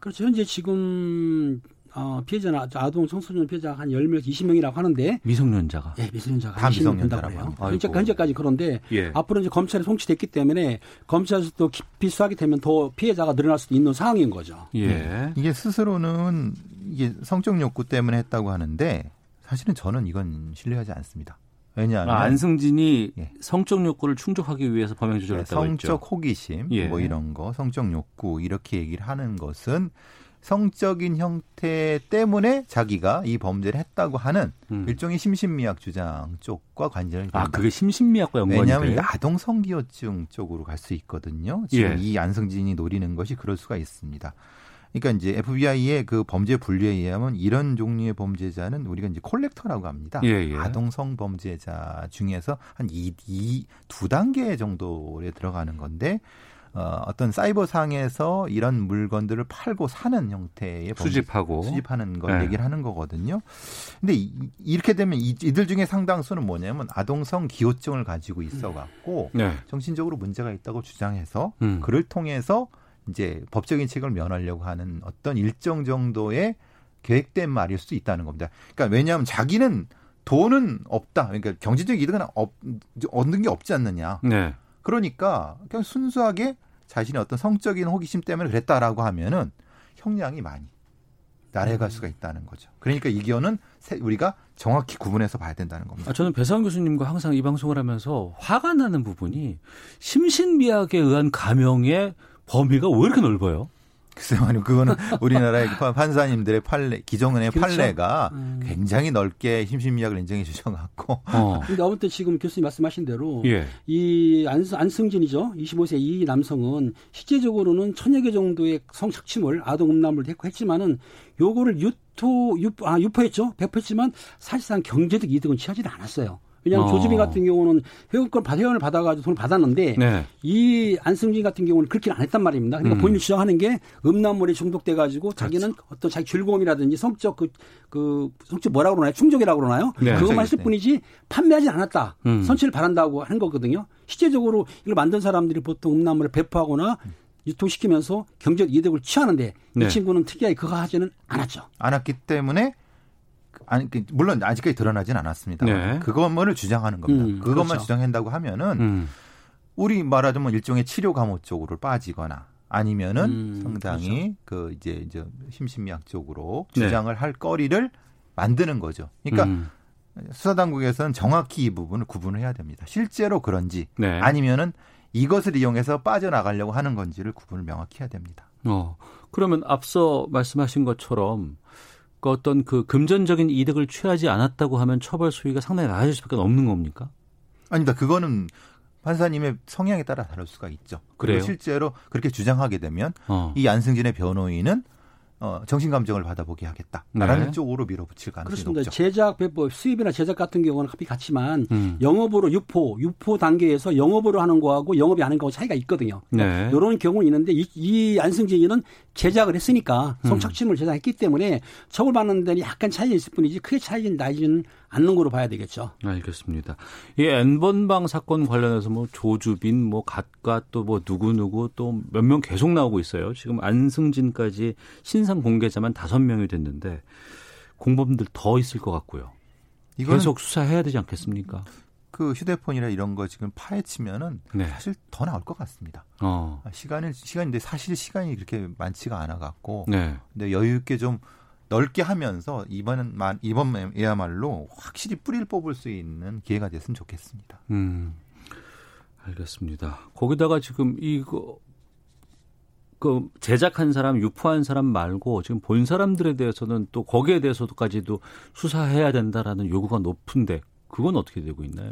Speaker 4: 그렇죠. 현재 지금 어, 피해자는 아동 청소년 피해자가 한 10명, 20명이라고 하는데
Speaker 1: 미성년자가
Speaker 4: 예, 미성년자가 다 미성년자라고 해요. 현재, 현재까지 그런데 예. 앞으로 이제 검찰에 송치됐기 때문에 검찰에서 또 깊이 수사하게 되면 더 피해자가 늘어날 수도 있는 상황인 거죠.
Speaker 5: 예. 예. 이게 스스로는 이게 성적 욕구 때문에 했다고 하는데 사실은 저는 이건 신뢰하지 않습니다. 왜냐하면
Speaker 1: 아, 안승진이 예. 성적 욕구를 충족하기 위해서 범행 조절했다고
Speaker 5: 네, 성적 했죠. 호기심 예. 뭐 이런 거, 성적 욕구 이렇게 얘기를 하는 것은 성적인 형태 때문에 자기가 이 범죄를 했다고 하는 음. 일종의 심신미약 주장 쪽과 관련이.
Speaker 1: 아, 그게 심신미약과 연관이
Speaker 5: 왜냐하면? 아동 성기호증 쪽으로 갈 수 있거든요. 지금 예. 이 안성진이 노리는 것이 그럴 수가 있습니다. 그러니까 이제 FBI의 그 범죄 분류에 의하면 이런 종류의 범죄자는 우리가 이제 콜렉터라고 합니다. 예, 예. 아동 성 범죄자 중에서 한 이, 이, 두 단계 정도에 들어가는 건데 어, 어떤 사이버상에서 이런 물건들을 팔고 사는 형태의
Speaker 1: 수집하고
Speaker 5: 수집하는 걸 네. 얘기를 하는 거거든요. 근데 이, 이렇게 되면 이, 이들 중에 상당수는 뭐냐면 아동성 기호증을 가지고 있어 갖고 네. 정신적으로 문제가 있다고 주장해서 음. 그를 통해서 이제 법적인 책임을 면하려고 하는 어떤 일정 정도의 계획된 말일 수 있다는 겁니다. 그러니까 왜냐하면 자기는 돈은 없다. 그러니까 경제적 이득은 없, 얻는 게 없지 않느냐. 네. 그러니까 그냥 순수하게 자신의 어떤 성적인 호기심 때문에 그랬다라고 하면은 형량이 많이 나래갈 수가 있다는 거죠. 그러니까 이 기호는 우리가 정확히 구분해서 봐야 된다는 겁니다.
Speaker 1: 아, 저는 배상 교수님과 항상 이 방송을 하면서 화가 나는 부분이 심신미약에 의한 감형의 범위가 왜 이렇게 넓어요?
Speaker 5: 글쎄요, 아니 그거는 우리나라의 그 판사님들의 판례, 기정은의 그렇죠? 판례가 음. 굉장히 넓게 심신미약을 인정해 주셔갖고.
Speaker 4: 어. 근데 아무튼 지금 교수님 말씀하신 대로 예. 이 안, 안승진이죠, 25세 이 남성은 실제적으로는 천여 개 정도의 성착취물, 아동 음란물도 했고 했지만은 요거를 유토, 유, 아, 유포했죠, 배포했지만 사실상 경제적 이득은 취하지 않았어요. 왜냐하면 어. 조주빈 같은 경우는 회원권 회원을 받아가지고 돈을 받았는데 네. 이 안승진 같은 경우는 그렇게는 안 했단 말입니다. 그러니까 음. 본인이 주장하는 게 음란물에 중독돼가지고 그렇죠. 자기는 어떤 자기 즐거움이라든지 성적 그, 그 성적 뭐라고 그러나요? 충족이라고 그러나요? 네. 그것만 했을 네. 뿐이지 판매하지 않았다. 음. 선취를 바란다고 하는 거거든요. 실제적으로 이걸 만든 사람들이 보통 음란물을 배포하거나 유통시키면서 경제적 이득을 취하는데 네. 이 친구는 특이하게 그거 하지는 않았죠.
Speaker 5: 않았기 때문에 아니 그 물론 아직까지 드러나진 않았습니다. 네. 그것만을 주장하는 겁니다. 음, 그것만 그렇죠. 주장한다고 하면은 음. 우리 말하자면 일종의 치료 감호 쪽으로 빠지거나 아니면은 음, 상당히 그렇죠. 그 이제 이제 심신미약 쪽으로 네. 주장을 네. 할 거리를 만드는 거죠. 그러니까 음. 수사 당국에서는 정확히 이 부분을 구분을 해야 됩니다. 실제로 그런지 네. 아니면은 이것을 이용해서 빠져나가려고 하는 건지를 구분을 명확히 해야 됩니다.
Speaker 1: 어. 그러면 앞서 말씀하신 것처럼 그 어떤 그 금전적인 이득을 취하지 않았다고 하면 처벌 수위가 상당히 낮아질 수밖에 없는 겁니까?
Speaker 5: 아닙니다. 그거는 판사님의 성향에 따라 다를 수가 있죠. 그래요? 실제로 그렇게 주장하게 되면 어. 이 안승진의 변호인은 어, 정신 감정을 받아보게 하겠다라는 네. 쪽으로 밀어붙일 가능성이 그렇습니다. 높죠.
Speaker 4: 제작, 배법, 수입이나 제작 같은 경우는 합이 같지만 음. 영업으로 유포, 유포 단계에서 영업으로 하는 거하고 영업이 아닌 거하고 차이가 있거든요. 네. 이런 경우는 있는데 이, 이 안승진이는 제작을 했으니까 음. 성착취물 제작했기 때문에 처벌받는 데는 약간 차이가 있을 뿐이지 크게 차이는 나지는 않는 거로 봐야 되겠죠.
Speaker 1: 알겠습니다. 이 N번방 사건 관련해서 뭐 조주빈, 뭐 갓가 또뭐 누구누구 또 몇 명 계속 나오고 있어요. 지금 안승진까지 신상 공개자만 다섯 명이 됐는데 공범들 더 있을 것 같고요. 계속 수사해야 되지 않겠습니까?
Speaker 5: 그 휴대폰이나 이런 거 지금 파헤치면은 네. 사실 더 나올 것 같습니다. 어. 시간을 시간인데 사실 시간이 그렇게 많지가 않아 갖고 네. 근데 여유 있게 좀 넓게 하면서 이번은 이번에야말로 확실히 뿌리를 뽑을 수 있는 기회가 됐으면 좋겠습니다. 음.
Speaker 1: 알겠습니다. 거기다가 지금 이거 그 제작한 사람, 유포한 사람 말고 지금 본 사람들에 대해서는 또 거기에 대해서도까지도 수사해야 된다라는 요구가 높은데 그건 어떻게 되고 있나요?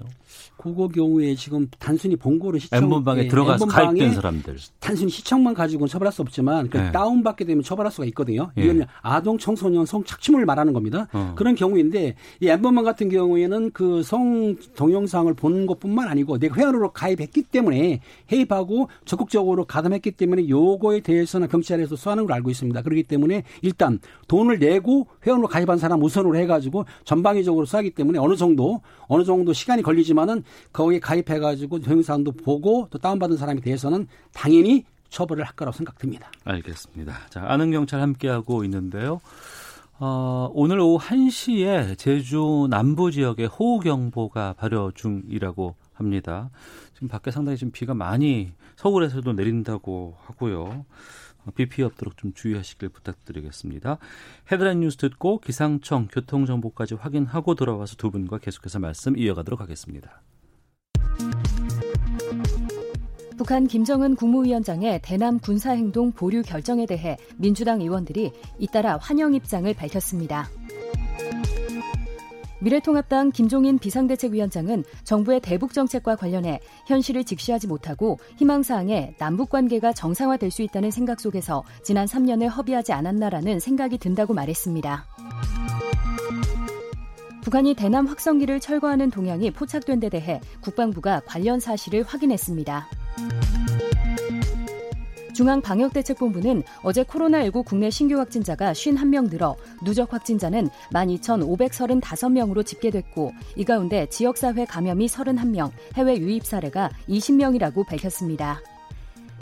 Speaker 4: 그거 경우에 지금 단순히 본고를 시청
Speaker 1: 엠번방에 예, 들어가서 가입된 사람들
Speaker 4: 단순히 시청만 가지고는 처벌할 수 없지만 그 네. 다운 받게 되면 처벌할 수가 있거든요. 예. 이건 아동 청소년 성 착취물을 말하는 겁니다. 어. 그런 경우인데 이 엠번방 같은 경우에는 그 성 동영상을 본 것뿐만 아니고 내가 회원으로 가입했기 때문에 해입하고 적극적으로 가담했기 때문에 요거에 대해서는 경찰에서 수하는 걸 알고 있습니다. 그렇기 때문에 일단 돈을 내고 회원으로 가입한 사람 우선으로 해가지고 전방위적으로 수하기 때문에 어느 정도 어느 정도 시간이 걸리지만은 거기에 가입해가지고 동영상도 보고 또 다운받은 사람에 대해서는 당연히 처벌을 할 거라고 생각됩니다.
Speaker 1: 알겠습니다. 자, 아는 경찰 함께하고 있는데요. 어, 오늘 오후 1시에 제주 남부 지역에 호우경보가 발효 중이라고 합니다. 지금 밖에 상당히 지금 비가 많이 서울에서도 내린다고 하고요. 비 피해 없도록 좀 주의하시길 부탁드리겠습니다. 헤드라인 뉴스 듣고 기상청 교통정보까지 확인하고 돌아와서 두 분과 계속해서 말씀 이어가도록 하겠습니다.
Speaker 6: 북한 김정은 국무위원장의 대남 군사행동 보류 결정에 대해 민주당 의원들이 잇따라 환영 입장을 밝혔습니다. 미래통합당 김종인 비상대책위원장은 정부의 대북 정책과 관련해 현실을 직시하지 못하고 희망사항에 남북 관계가 정상화될 수 있다는 생각 속에서 지난 3년을 허비하지 않았나라는 생각이 든다고 말했습니다. 북한이 대남 확성기를 철거하는 동향이 포착된 데 대해 국방부가 관련 사실을 확인했습니다. 중앙방역대책본부는 어제 코로나19 국내 신규 확진자가 51명 늘어 누적 확진자는 12,535명으로 집계됐고 이 가운데 지역사회 감염이 31명, 해외 유입 사례가 20명이라고 밝혔습니다.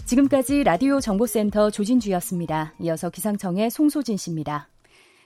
Speaker 6: 지금까지 라디오 정보센터 조진주였습니다. 이어서 기상청의 송소진 씨입니다.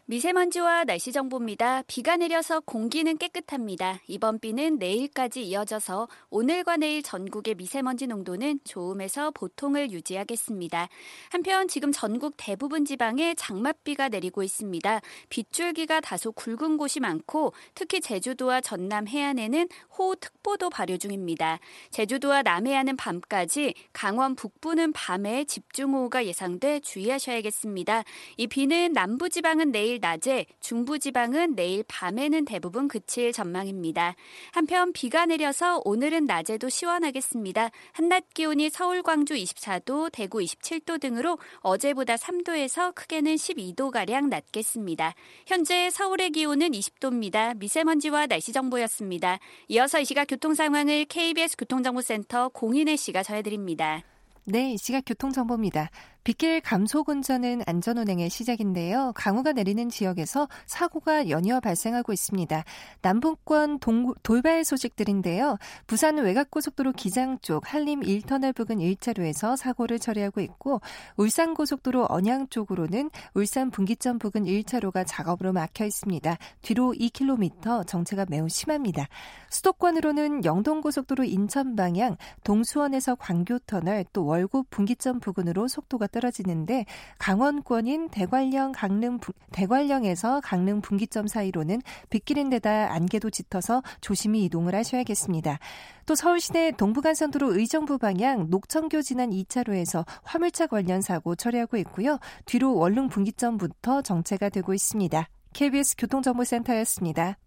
Speaker 7: 미세먼지와 날씨 정보입니다. 비가 내려서 공기는 깨끗합니다. 이번 비는 내일까지 이어져서 오늘과 내일 전국의 미세먼지 농도는 좋음에서 보통을 유지하겠습니다. 한편 지금 전국 대부분 지방에 장맛비가 내리고 있습니다. 빗줄기가 다소 굵은 곳이 많고 특히 제주도와 전남 해안에는 호우특보도 발효 중입니다. 제주도와 남해안은 밤까지 강원 북부는 밤에 집중호우가 예상돼 주의하셔야겠습니다. 이 비는 남부지방은 내일 내일 낮에 중부지방은 내일 밤에는 대부분 그칠 전망입니다. 한편 비가 내려서 오늘은 낮에도 시원하겠습니다. 한낮 기온이 서울, 광주 24도, 대구 27도 등으로 어제보다 3도에서 크게는 12도가량 낮겠습니다. 현재 서울의 기온은 20도입니다. 미세먼지와 날씨 정보였습니다. 이어서 이 시각 교통 상황을 KBS 교통정보센터 공인혜 씨가 전해드립니다.
Speaker 8: 네, 이 시각 교통정보입니다. 빗길 감속 운전은 안전운행의 시작인데요. 강우가 내리는 지역에서 사고가 연이어 발생하고 있습니다. 남북권 동, 돌발 소식들인데요. 부산 외곽고속도로 기장 쪽 한림 1터널 부근 1차로에서 사고를 처리하고 있고 울산고속도로 언양 쪽으로는 울산 분기점 부근 1차로가 작업으로 막혀 있습니다. 뒤로 2km 정체가 매우 심합니다. 수도권으로는 영동고속도로 인천 방향 동수원에서 광교터널 또 월곡 분기점 부근으로 속도가 떨어지는데 강원권인 대관령 강릉 대관령에서 강릉 분기점 사이로는 빗길인 데다 안개도 짙어서 조심히 이동을 하셔야겠습니다. 또 서울 시내 동부간선도로 의정부 방향 녹천교 지난 2차로에서 화물차 관련 사고 처리하고 있고요. 뒤로 원릉 분기점부터 정체가 되고 있습니다. KBS 교통정보센터였습니다.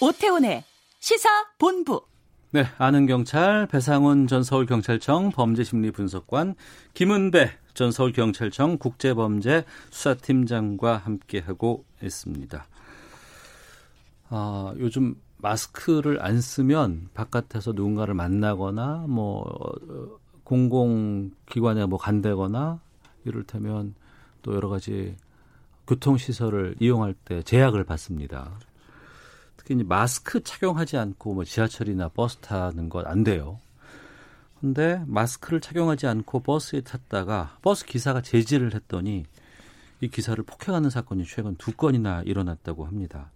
Speaker 9: 오태훈의 시사본부.
Speaker 1: 네, 아는 경찰 배상훈 전 서울경찰청 범죄심리분석관 김은배 전 서울경찰청 국제범죄 수사팀장과 함께하고 있습니다. 아, 요즘 마스크를 안 쓰면 바깥에서 누군가를 만나거나 뭐 공공기관에 뭐 간대거나 이를테면 또 여러 가지 교통시설을 이용할 때 제약을 받습니다. 특히 이제 마스크 착용하지 않고 뭐 지하철이나 버스 타는 건 안 돼요. 근데 마스크를 착용하지 않고 버스에 탔다가 버스 기사가 제지를 했더니 이 기사를 폭행하는 사건이 최근 두 건이나 일어났다고 합니다.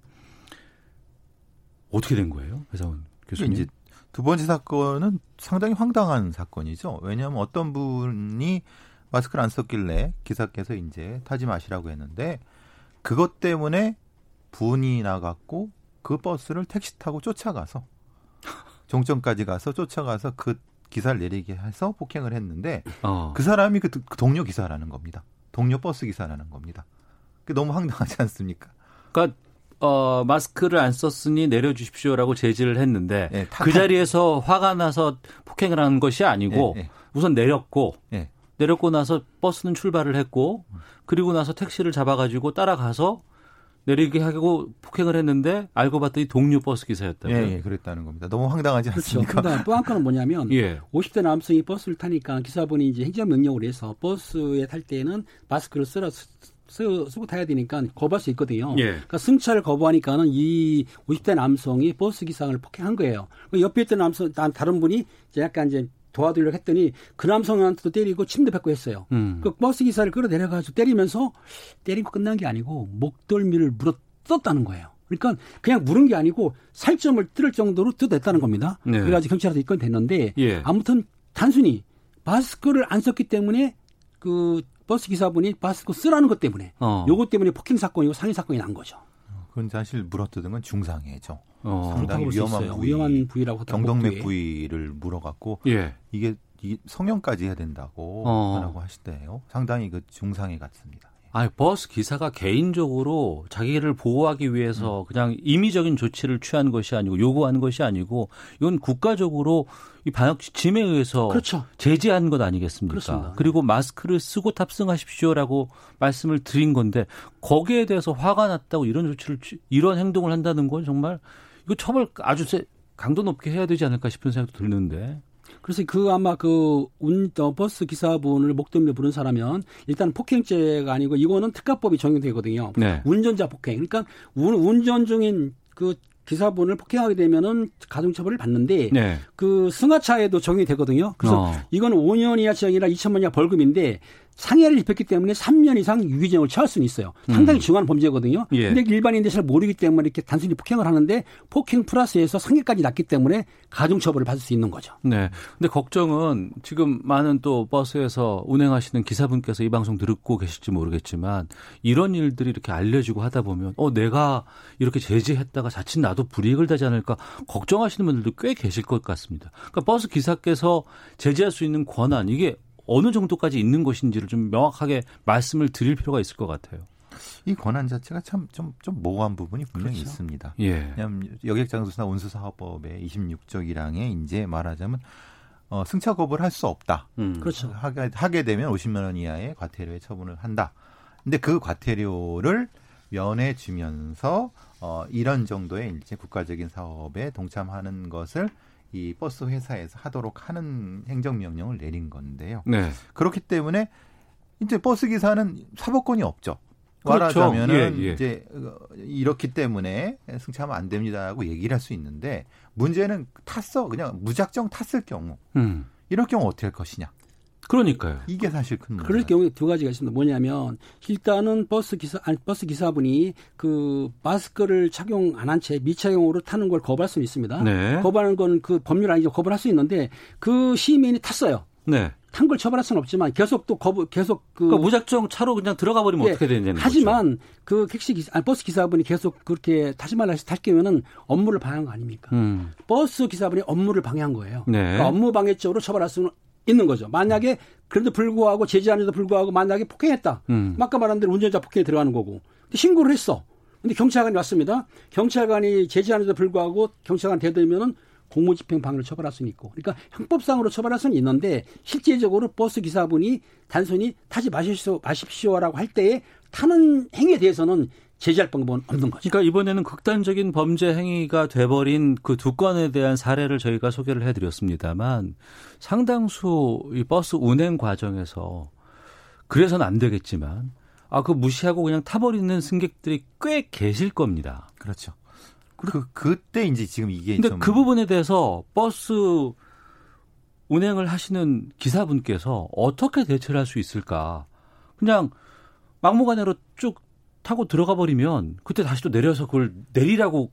Speaker 1: 어떻게 된 거예요, 배상훈 교수님?
Speaker 5: 이제 두 번째 사건은 상당히 황당한 사건이죠. 왜냐하면 어떤 분이 마스크를 안 썼길래 기사께서 이제 타지 마시라고 했는데 그것 때문에 분이 나갔고 그 버스를 택시 타고 쫓아가서 종점까지 가서 쫓아가서 그 기사를 내리게 해서 폭행을 했는데 어. 그 사람이 그, 그 동료 기사라는 겁니다. 동료 버스 기사라는 겁니다. 그 너무 황당하지 않습니까?
Speaker 1: 그러니까 어, 마스크를 안 썼으니 내려주십시오라고 제지를 했는데 네, 타, 그 자리에서 화가 나서 폭행을 한 것이 아니고 네, 네. 우선 내렸고 내렸고 나서 버스는 출발을 했고 그리고 나서 택시를 잡아가지고 따라가서 내리게 하고 폭행을 했는데 알고 봤더니 동료 버스 기사였다고요.
Speaker 5: 예, 예, 그랬다는 겁니다. 너무 황당하지 그렇죠. 않습니까?
Speaker 4: 그렇죠. 또 한 건은 뭐냐면 예. 50대 남성이 버스를 타니까 기사분이 이제 행정 명령을 해서 버스에 탈 때는 마스크를 쓰라 쓰, 쓰고 타야 되니까 거부할 수 있거든요. 예. 그러니까 승차를 거부하니까는 이 50대 남성이 버스 기사를 폭행한 거예요. 옆에 있던 남성 다른 분이 이제 약간 이제 도와드리려고 했더니 그 남성한테도 때리고 침대 뱉고 했어요. 음. 그 버스 기사를 끌어내려가지고 때리면서 때리고 끝난 게 아니고 목덜미를 물어 뜯었다는 거예요. 그러니까 그냥 물은 게 아니고 살점을 뜯을 정도로 뜯었다는 겁니다. 네. 그래가지고 경찰한테 입건 됐는데 예. 아무튼 단순히 마스크를 안 썼기 때문에 그 버스 기사분이 마스크 쓰라는 것 때문에 어. 요것 때문에 폭행 사건이고 상해 사건이 난 거죠.
Speaker 5: 그건 사실 물어뜯은 건 중상해죠. 어, 상당히 위험한 부위,
Speaker 4: 위험한 부위라고
Speaker 5: 경동맥 부위를 물어갖고 예. 이게 이 성형까지 해야 된다고 어. 라고 하시대요. 상당히 그 중상해 같습니다.
Speaker 1: 아니 버스 기사가 개인적으로 자기를 보호하기 위해서 음. 그냥 임의적인 조치를 취한 것이 아니고 요구하는 것이 아니고 이건 국가적으로 이 방역 지침에 의해서 그렇죠. 제재한 것 아니겠습니까? 그렇습니다. 그리고 마스크를 쓰고 탑승하십시오라고 말씀을 드린 건데 거기에 대해서 화가 났다고 이런 조치를 이런 행동을 한다는 건 정말 이거 처벌 아주 세, 강도 높게 해야 되지 않을까 싶은 생각도 드는데.
Speaker 4: 그래서 그 아마 그 운, 어, 버스 기사분을 목덜미에 부른 사람은 일단 폭행죄가 아니고 이거는 특가법이 적용되거든요. 네. 운전자 폭행. 그러니까 운, 운전 중인 그 기사분을 폭행하게 되면은 가중처벌을 받는데 네. 그 승하차에도 적용이 되거든요. 그래서 어. 이건 5년 이하 지형이라 2천만 이하 벌금인데 상해를 입혔기 때문에 3년 이상 유기징역을 처할 수는 있어요. 상당히 음. 중요한 범죄거든요. 예. 근데 일반인들이 잘 모르기 때문에 이렇게 단순히 폭행을 하는데 폭행 플러스에서 상해까지 났기 때문에 가중처벌을 받을 수 있는 거죠.
Speaker 1: 네. 근데 걱정은 지금 많은 또 버스에서 운행하시는 기사분께서 이 방송 듣고 계실지 모르겠지만 이런 일들이 이렇게 알려지고 하다 보면 어 내가 이렇게 제재했다가 자칫 나도 불이익을 되지 않을까 걱정하시는 분들도 꽤 계실 것 같습니다. 그러니까 버스 기사께서 제재할 수 있는 권한 이게 어느 정도까지 있는 것인지를 좀 명확하게 말씀을 드릴 필요가 있을 것 같아요.
Speaker 5: 이 권한 자체가 참 좀 좀 모호한 부분이 분명히 그렇죠. 있습니다. 예. 왜냐하면 여객장소나 운수사업법의 26조 1항에 이제 말하자면 어, 승차 거부를 할 수 없다. 음. 그렇죠. 하게, 하게 되면 50만 원 이하의 과태료에 처분을 한다. 근데 그 과태료를 면해 주면서 어, 이런 정도의 이제 국가적인 사업에 동참하는 것을 이 버스 회사에서 하도록 하는 행정명령을 내린 건데요. 네. 그렇기 때문에 이제 버스 기사는 사법권이 없죠. 그렇죠. 말하자면은 예, 예. 이제 이렇기 때문에 승차하면 안 됩니다라고 얘기를 할 수 있는데 문제는 탔어 그냥 무작정 탔을 경우 음. 이럴 경우 어떻게 할 것이냐.
Speaker 1: 그러니까요.
Speaker 5: 이게 사실 큰
Speaker 4: 문제. 그럴 경우에 두 가지가 있습니다. 뭐냐면 일단은 버스 기사 아니 버스 기사분이 그 마스크를 착용 안 한 채 미착용으로 타는 걸 거부할 수 있습니다. 네. 거부하는 건 그 법률 아니죠. 거부를 할수 있는데 그 시민이 탔어요. 네. 탄걸 처벌할 수는 없지만 계속 또 거부 계속
Speaker 1: 그 그러니까 무작정 차로 그냥 들어가 버리면 예, 어떻게 되는
Speaker 4: 하지만 거죠? 그 택시 기사 아니 버스 기사분이 계속 그렇게 타지 말라 해서 탈 경우에는 업무를 방해한 거 아닙니까? 음. 버스 기사분이 업무를 방해한 거예요. 네. 그러니까 업무 방해죄로 처벌할 수는 있는 거죠. 만약에 그래도 불구하고 제지안에도 불구하고 만약에 폭행했다. 음. 아까 말한 대로 운전자 폭행에 들어가는 거고. 근데 신고를 했어. 근데 경찰관이 왔습니다. 경찰관이 제지안에도 불구하고 경찰관 대들면은 공무집행 방해를 처벌할 수는 있고. 그러니까 형법상으로 처벌할 수는 있는데 실제적으로 버스 기사분이 단순히 타지 마십시오, 마십시오라고 할 때에 타는 행위에 대해서는 제재할 방법은 없는 거죠.
Speaker 1: 그러니까 이번에는 극단적인 범죄 행위가 돼버린 그 두 건에 대한 사례를 저희가 소개를 해드렸습니다만 상당수 이 버스 운행 과정에서 그래서는 안 되겠지만 아 그 무시하고 그냥 타버리는 승객들이 꽤 계실 겁니다.
Speaker 5: 그렇죠. 그 그때 이제 지금 이게
Speaker 1: 근데 그 부분에 대해서 버스 운행을 하시는 기사분께서 어떻게 대처를 할 수 있을까? 그냥 막무가내로 쭉 타고 들어가 버리면 그때 다시 또 내려서 그걸 내리라고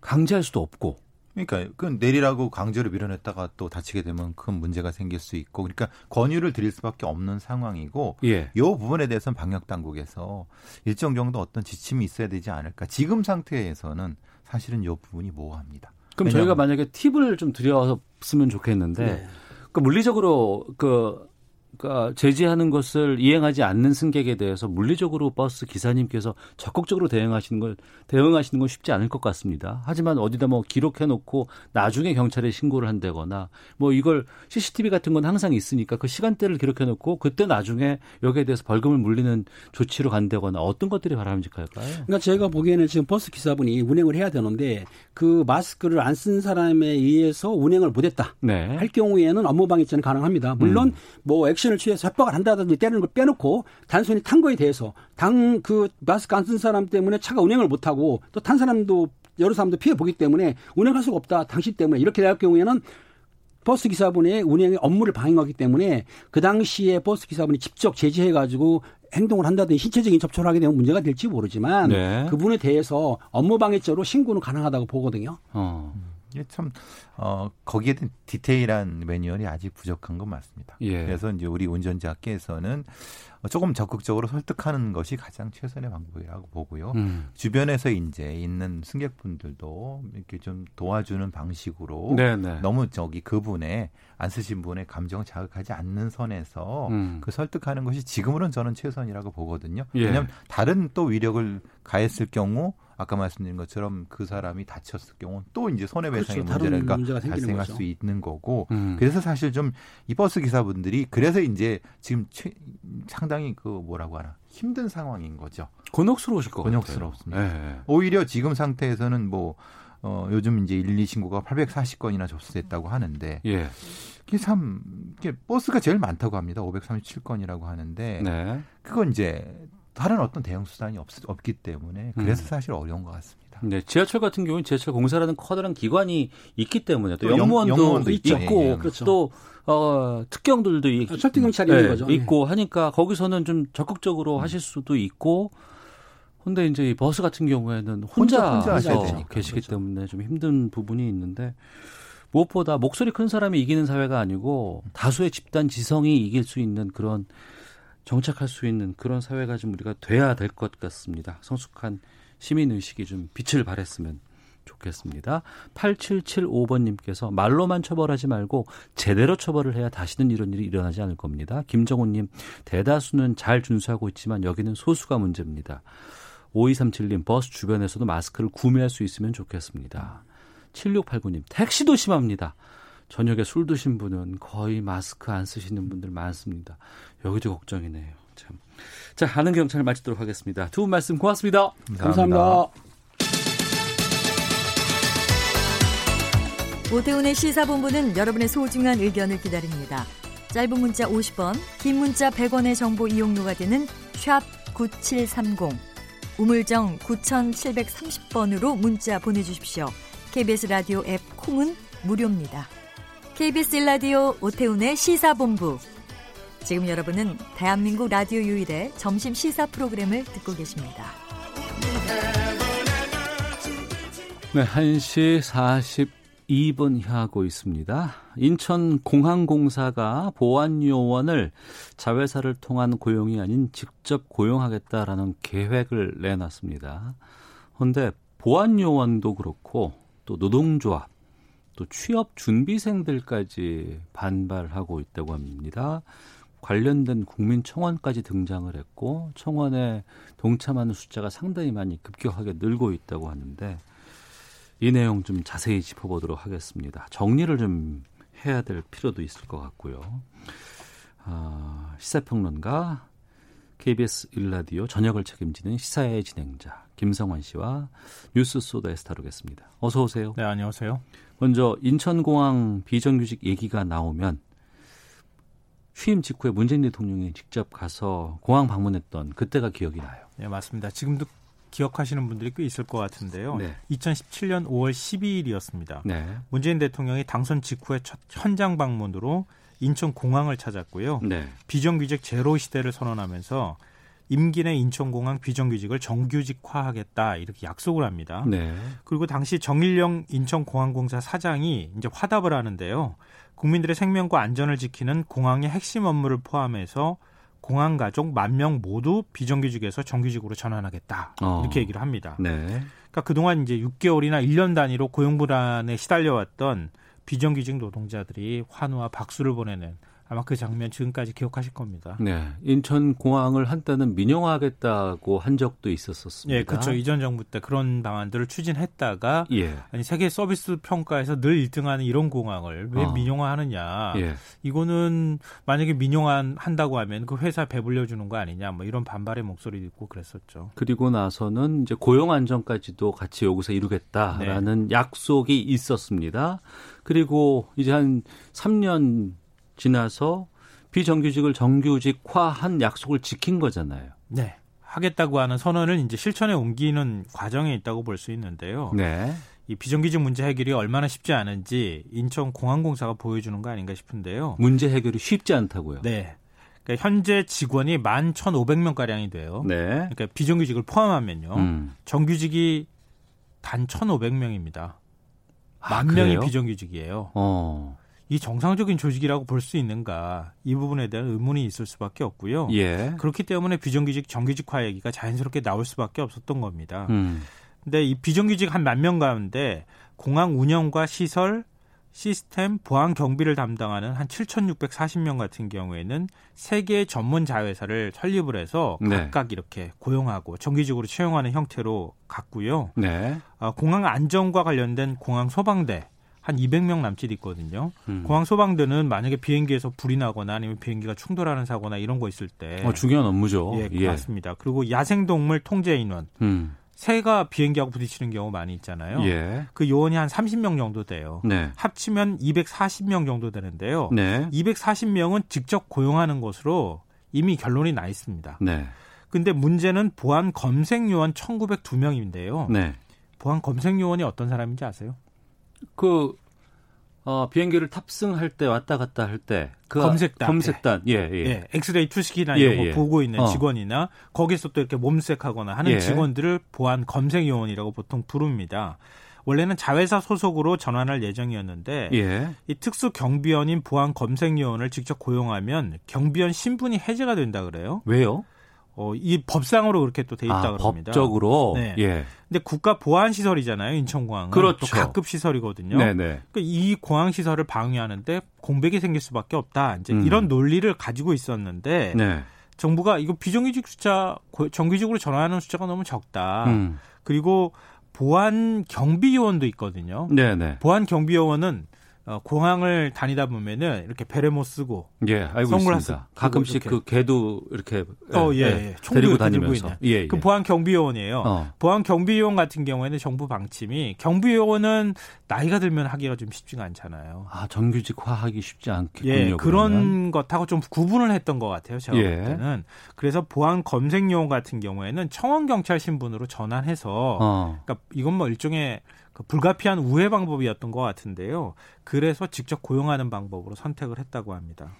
Speaker 1: 강제할 수도 없고.
Speaker 5: 그러니까 그 내리라고 강제로 밀어냈다가 또 다치게 되면 큰 문제가 생길 수 있고 그러니까 권유를 드릴 수밖에 없는 상황이고 예. 이 부분에 대해서는 방역 당국에서 일정 정도 어떤 지침이 있어야 되지 않을까. 지금 상태에서는 사실은 이 부분이 모호합니다.
Speaker 1: 그럼 저희가 만약에 팁을 좀 드렸으면 좋겠는데 네. 그 물리적으로 그 그러니까 제지하는 것을 이행하지 않는 승객에 대해서 물리적으로 버스 기사님께서 적극적으로 대응하시는 걸 대응하시는 건 쉽지 않을 것 같습니다. 하지만 어디다 뭐 기록해 놓고 나중에 경찰에 신고를 한다거나 뭐 이걸 CCTV 같은 건 항상 있으니까 그 시간대를 기록해 놓고 그때 나중에 여기에 대해서 벌금을 물리는 조치로 간다거나 어떤 것들이 바람직할까요?
Speaker 4: 그러니까 제가 보기에는 지금 버스 기사분이 운행을 해야 되는데 그 마스크를 안 쓴 사람에 의해서 운행을 못했다 네. 할 경우에는 업무방해죄는 가능합니다. 물론 음. 뭐 액션 액션을 취해서 협박을 한다든지 때리는 걸 빼놓고 단순히 탄 거에 대해서 당 그 마스크 안 쓴 사람 때문에 차가 운행을 못하고 또 탄 사람도 여러 사람도 피해 보기 때문에 운행할 수가 없다. 당신 때문에 이렇게 될 경우에는 버스 기사분의 운행의 업무를 방해하기 때문에 그 당시에 버스 기사분이 직접 제지해 가지고 행동을 한다든지 신체적인 접촉을 하게 되면 문제가 될지 모르지만 네. 그분에 대해서 업무 방해죄로 신고는 가능하다고 보거든요. 어.
Speaker 5: 이게 참 어, 거기에 대한 디테일한 매뉴얼이 아직 부족한 건 맞습니다. 예. 그래서 이제 우리 운전자께서는 조금 적극적으로 설득하는 것이 가장 최선의 방법이라고 보고요. 음. 주변에서 이제 있는 승객분들도 이렇게 좀 도와주는 방식으로 네네. 네. 너무 저기 그분의 안 쓰신 분의 감정 자극하지 않는 선에서 음. 그 설득하는 것이 지금으로는 저는 최선이라고 보거든요. 예. 왜냐하면 다른 또 위력을 가했을 경우 아까 말씀드린 것처럼 그 사람이 다쳤을 경우 또 이제 손해배상의 그렇죠. 문제가 발생할 거죠. 수 있는 거고 음. 그래서 사실 좀 이 버스 기사분들이 그래서 이제 지금 최, 상당히 그 뭐라고 하나 힘든 상황인 거죠.
Speaker 1: 곤혹스러우실 것
Speaker 5: 곤혹스럽습니다. 네. 오히려 지금 상태에서는 뭐 어, 요즘 이제 1, 2 신고가 840건이나 접수됐다고 하는데 예. 이게 참 이게 버스가 제일 많다고 합니다. 537건이라고 하는데 네. 그건 이제 다른 어떤 대응 수단이 없, 없기 때문에 그래서 음. 사실 어려운 것 같습니다.
Speaker 1: 네, 지하철 같은 경우는 지하철 공사라는 커다란 기관이 있기 때문에 또 영무원도, 영무원도 있고 예, 예. 그렇죠. 또 어, 특경들도 있,
Speaker 4: 아, 철도 경찰이 네, 거죠.
Speaker 1: 있고 하니까 거기서는 좀 적극적으로 음. 하실 수도 있고 근데 이제 이 버스 같은 경우에는 혼자, 혼자, 혼자 계시기 그렇죠. 때문에 좀 힘든 부분이 있는데 무엇보다 목소리 큰 사람이 이기는 사회가 아니고 다수의 집단 지성이 이길 수 있는 그런 정착할 수 있는 그런 사회가 좀 우리가 돼야 될 것 같습니다. 성숙한 시민 의식이 좀 빛을 발했으면 좋겠습니다. 8775번님께서 말로만 처벌하지 말고 제대로 처벌을 해야 다시는 이런 일이 일어나지 않을 겁니다. 김정훈님, 대다수는 잘 준수하고 있지만 여기는 소수가 문제입니다. 5237님, 버스 주변에서도 마스크를 구매할 수 있으면 좋겠습니다. 7689님, 택시도 심합니다. 저녁에 술 드신 분은 거의 마스크 안 쓰시는 분들 많습니다. 여기도 걱정이네요. 참. 자, 아는 경찰 마치도록 하겠습니다. 두 분 말씀 고맙습니다.
Speaker 4: 감사합니다. 감사합니다.
Speaker 10: 오태훈의 시사본부는 여러분의 소중한 의견을 기다립니다. 짧은 문자 50원, 긴 문자 100원의 정보 이용료가 되는 샵 9730, 우물정 9730번으로 문자 보내주십시오. KBS 라디오 앱 콩은 무료입니다. KBS 라디오 오태훈의 시사본부. 지금 여러분은 대한민국 라디오 유일의 점심 시사 프로그램을 듣고 계십니다.
Speaker 1: 네, 1시 42분 향하고 있습니다. 인천공항공사가 보안요원을 자회사를 통한 고용이 아닌 직접 고용하겠다라는 계획을 내놨습니다. 그런데 보안요원도 그렇고 또 노동조합 또 취업 준비생들까지 반발하고 있다고 합니다. 관련된 국민청원까지 등장을 했고 청원에 동참하는 숫자가 상당히 많이 급격하게 늘고 있다고 하는데 이 내용 좀 자세히 짚어보도록 하겠습니다. 정리를 좀 해야 될 필요도 있을 것 같고요. 아, 시사평론가 KBS 일라디오 저녁을 책임지는 시사의 진행자 김성환 씨와 뉴스 소다에서 다루겠습니다. 어서 오세요.
Speaker 11: 네, 안녕하세요.
Speaker 1: 먼저 인천공항 비정규직 얘기가 나오면 취임 직후에 문재인 대통령이 직접 가서 공항 방문했던 그때가 기억이 나요.
Speaker 11: 네, 맞습니다. 지금도 기억하시는 분들이 꽤 있을 것 같은데요. 네. 2017년 5월 12일이었습니다. 네. 문재인 대통령이 당선 직후에 첫 현장 방문으로 인천 공항을 찾았고요. 네. 비정규직 제로 시대를 선언하면서 임기 내 인천공항 비정규직을 정규직화하겠다 이렇게 약속을 합니다. 네. 그리고 당시 정일영 인천공항공사 사장이 이제 화답을 하는데요. 국민들의 생명과 안전을 지키는 공항의 핵심 업무를 포함해서 공항 가족 만 명 모두 비정규직에서 정규직으로 전환하겠다 어. 이렇게 얘기를 합니다. 네. 그러니까 그동안 이제 6개월이나 1년 단위로 고용 불안에 시달려왔던 비정규직 노동자들이 환호와 박수를 보내는 아마 그 장면 지금까지 기억하실 겁니다.
Speaker 1: 네. 인천 공항을 한때는 민영화하겠다고 한 적도 있었었습니다.
Speaker 11: 예, 그렇죠. 이전 정부 때 그런 방안들을 추진했다가 예. 아니 세계 서비스 평가에서 늘 1등하는 이런 공항을 왜 어. 민영화하느냐. 예. 이거는 만약에 민영화 한다고 하면 그 회사 배불려 주는 거 아니냐. 뭐 이런 반발의 목소리도 있고 그랬었죠.
Speaker 1: 그리고 나서는 이제 고용 안정까지도 같이 여기서 이루겠다라는 네. 약속이 있었습니다. 그리고 이제 한 3년 지나서 비정규직을 정규직화한 약속을 지킨 거잖아요.
Speaker 11: 네. 하겠다고 하는 선언을 이제 실천에 옮기는 과정에 있다고 볼 수 있는데요. 네. 이 비정규직 문제 해결이 얼마나 쉽지 않은지 인천공항공사가 보여주는 거 아닌가 싶은데요.
Speaker 1: 문제 해결이 쉽지 않다고요?
Speaker 11: 네. 그러니까 현재 직원이 만 1,500명 가량이 돼요. 네. 그러니까 비정규직을 포함하면요. 음. 정규직이 단 1,500명입니다. 아, 만 명이 비정규직이에요. 어. 이 정상적인 조직이라고 볼 수 있는가 이 부분에 대한 의문이 있을 수밖에 없고요. 예. 그렇기 때문에 비정규직 정규직화 얘기가 자연스럽게 나올 수밖에 없었던 겁니다. 음. 근데 이 비정규직 한 만 명 가운데 공항 운영과 시설, 시스템, 보안 경비를 담당하는 한 7,640명 같은 경우에는 세 개의 전문 자회사를 설립을 해서 네. 각각 이렇게 고용하고 정기적으로 채용하는 형태로 갔고요. 네. 어, 공항 안전과 관련된 공항 소방대 한 200명 남짓 있거든요. 음. 공항 소방대는 만약에 비행기에서 불이 나거나 아니면 비행기가 충돌하는 사고나 이런 거 있을 때
Speaker 1: 어, 중요한 업무죠.
Speaker 11: 예, 예. 맞습니다. 그리고 야생동물 통제 인원. 음. 새가 비행기하고 부딪히는 경우 많이 있잖아요. 예. 그 요원이 한 30명 정도 돼요. 네. 합치면 240명 정도 되는데요. 네. 240명은 직접 고용하는 것으로 이미 결론이 나 있습니다. 네. 근데 문제는 보안 검색 요원 1902명인데요. 네. 보안 검색 요원이 어떤 사람인지 아세요?
Speaker 1: 그 어, 비행기를 탑승할 때 왔다 갔다 할 때 그
Speaker 11: 검색단
Speaker 1: 검색단 예, 예.
Speaker 11: 예. 엑스레이 투시기나 예, 이런 거 예. 보고 있는 어. 직원이나 거기서 또 이렇게 몸색하거나 하는 예. 직원들을 보안 검색 요원이라고 보통 부릅니다. 원래는 자회사 소속으로 전환할 예정이었는데 예. 이 특수 경비원인 보안 검색 요원을 직접 고용하면 경비원 신분이 해제가 된다 그래요.
Speaker 1: 왜요?
Speaker 11: 어, 이 법상으로 그렇게 또 돼 있다 아,
Speaker 1: 그럽니다. 법적으로.
Speaker 11: 네. 예. 근데 국가 보안 시설이잖아요. 인천공항은.
Speaker 1: 그렇죠.
Speaker 11: 또 각급 시설이거든요. 네네. 그러니까 이 공항 시설을 방해하는데 공백이 생길 수밖에 없다. 이제 음. 이런 논리를 가지고 있었는데 네. 정부가 이거 비정규직 숫자 정규직으로 전환하는 숫자가 너무 적다. 음. 그리고 보안 경비 요원도 있거든요. 네네. 보안 경비 요원은 어, 공항을 다니다 보면은 이렇게 베레모 쓰고
Speaker 1: 예, 알고 선글라스 있습니다. 가끔씩 이렇게. 그 개도 이렇게
Speaker 11: 어, 예, 예. 예. 데리고 다니면서 예, 예. 그 보안 경비요원이에요. 어. 보안 경비요원 같은 경우에는 정부 방침이 경비요원은 나이가 들면 하기가 좀 쉽지가 않잖아요.
Speaker 1: 아, 정규직화하기 쉽지 않겠군요.
Speaker 11: 예, 그런 그러면. 것하고 좀 구분을 했던 것 같아요. 제가 예. 볼 때는. 그래서 보안 검색요원 같은 경우에는 청원 경찰 신분으로 전환해서 어. 그러니까 이건 뭐 일종의 그 불가피한 우회 방법이었던 것 같은데요. 그래서 직접 고용하는 방법으로 선택을 했다고 합니다.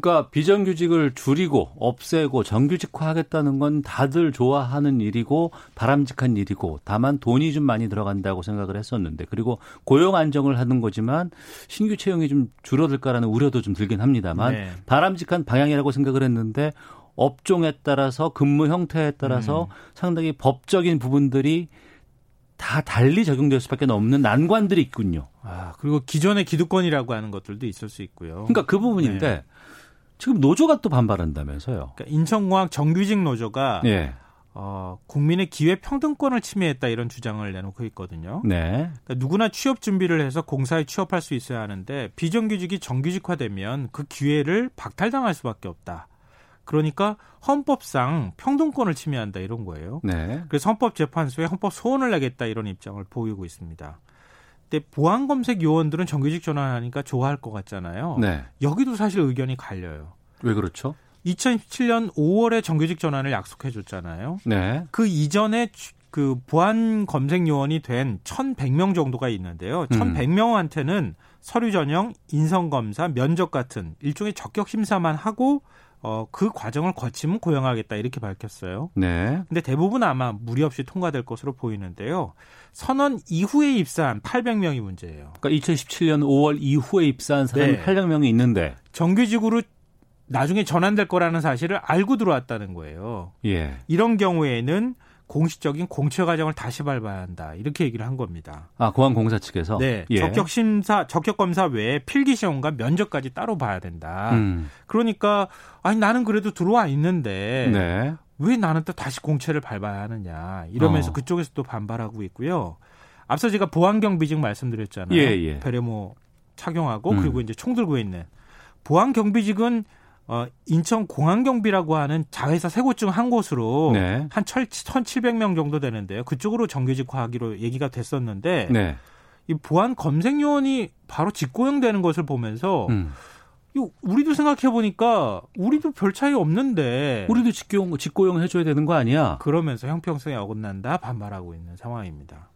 Speaker 1: 그러니까 비정규직을 줄이고 없애고 정규직화하겠다는 건 다들 좋아하는 일이고 바람직한 일이고 다만 돈이 좀 많이 들어간다고 생각을 했었는데 그리고 고용 안정을 하는 거지만 신규 채용이 좀 줄어들까라는 우려도 좀 들긴 합니다만 네. 바람직한 방향이라고 생각을 했는데 업종에 따라서 근무 형태에 따라서 음. 상당히 법적인 부분들이 다 달리 적용될 수밖에 없는 난관들이 있군요.
Speaker 11: 아, 그리고 기존의 기득권이라고 하는 것들도 있을 수 있고요.
Speaker 1: 그러니까 그 부분인데 네. 지금 노조가 또 반발한다면서요.
Speaker 11: 그러니까 인천공항 정규직 노조가 네. 어, 국민의 기회 평등권을 침해했다 이런 주장을 내놓고 있거든요. 네. 그러니까 누구나 취업 준비를 해서 공사에 취업할 수 있어야 하는데 비정규직이 정규직화되면 그 기회를 박탈당할 수밖에 없다. 그러니까 헌법상 평등권을 침해한다 이런 거예요. 네. 그래서 헌법재판소에 헌법 소원을 내겠다 이런 입장을 보이고 있습니다. 근데 보안 검색 요원들은 정규직 전환하니까 좋아할 것 같잖아요. 네. 여기도 사실 의견이 갈려요.
Speaker 1: 왜 그렇죠?
Speaker 11: 2017년 5월에 정규직 전환을 약속해 줬잖아요. 네. 그 이전에 그 보안 검색 요원이 된 1,100명 정도가 있는데요. 1,100명한테는 음. 서류 전형, 인성 검사, 면접 같은 일종의 적격 심사만 하고 어, 그 과정을 거치면 고용하겠다 이렇게 밝혔어요. 네. 근데 대부분 아마 무리 없이 통과될 것으로 보이는데요. 선언 이후에 입사한 800명이 문제예요.
Speaker 1: 그러니까 2017년 5월 이후에 입사한 사람이 네. 800명이 있는데
Speaker 11: 정규직으로 나중에 전환될 거라는 사실을 알고 들어왔다는 거예요. 예. 이런 경우에는 공식적인 공채 과정을 다시 밟아야 한다. 이렇게 얘기를 한 겁니다.
Speaker 1: 아, 공항 공사 측에서?
Speaker 11: 네. 예. 적격 심사, 적격 검사 외에 필기 시험과 면접까지 따로 봐야 된다. 음. 그러니까 아니 나는 그래도 들어와 있는데 네. 왜 나는 또 다시 공채를 밟아야 하느냐. 이러면서 어. 그쪽에서 또 반발하고 있고요. 앞서 제가 보안경비직 말씀드렸잖아요. 예, 예. 베레모 착용하고 음. 그리고 이제 총 들고 있는 보안 경비직은 어, 인천 공항경비라고 하는 자회사 세 곳 중 한 곳으로 네. 한 1,700명 정도 되는데요. 그쪽으로 정규직화하기로 얘기가 됐었는데 네. 이 보안 검색 요원이 바로 직고용되는 것을 보면서 음. 우리도 생각해 보니까 우리도 별 차이 없는데
Speaker 1: 우리도 직고용 직고용 해줘야 되는 거 아니야?
Speaker 11: 그러면서 형평성에 어긋난다 반발하고 있는 상황입니다.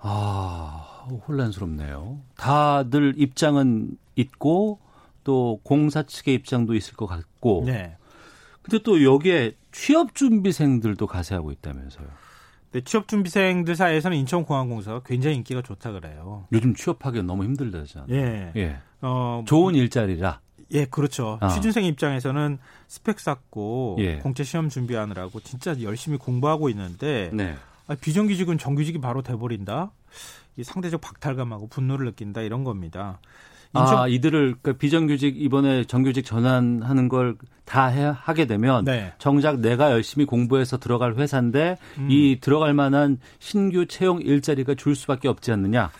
Speaker 1: 아 혼란스럽네요. 다들 입장은 있고 또 공사 측의 입장도 있을 것 같고. 네. 근데 또 여기에 취업 준비생들도 가세하고 있다면서요.
Speaker 11: 네, 취업 준비생들 사이에서는 인천공항공사가 굉장히 인기가 좋다 그래요.
Speaker 1: 요즘 취업하기 너무 힘들다잖아요.
Speaker 11: 예.
Speaker 1: 예. 어, 좋은 일자리라.
Speaker 11: 예, 그렇죠. 어. 취준생 입장에서는 스펙 쌓고 예. 공채 시험 준비하느라고 진짜 열심히 공부하고 있는데 네. 아, 비정규직은 정규직이 바로 돼버린다. 이 상대적 박탈감하고 분노를 느낀다 이런 겁니다.
Speaker 1: 인천... 아 이들을 그 비정규직 이번에 정규직 전환하는 걸 다 하게 되면 네. 정작 내가 열심히 공부해서 들어갈 회사인데 음. 이 들어갈 만한 신규 채용 일자리가 줄 수밖에 없지 않느냐?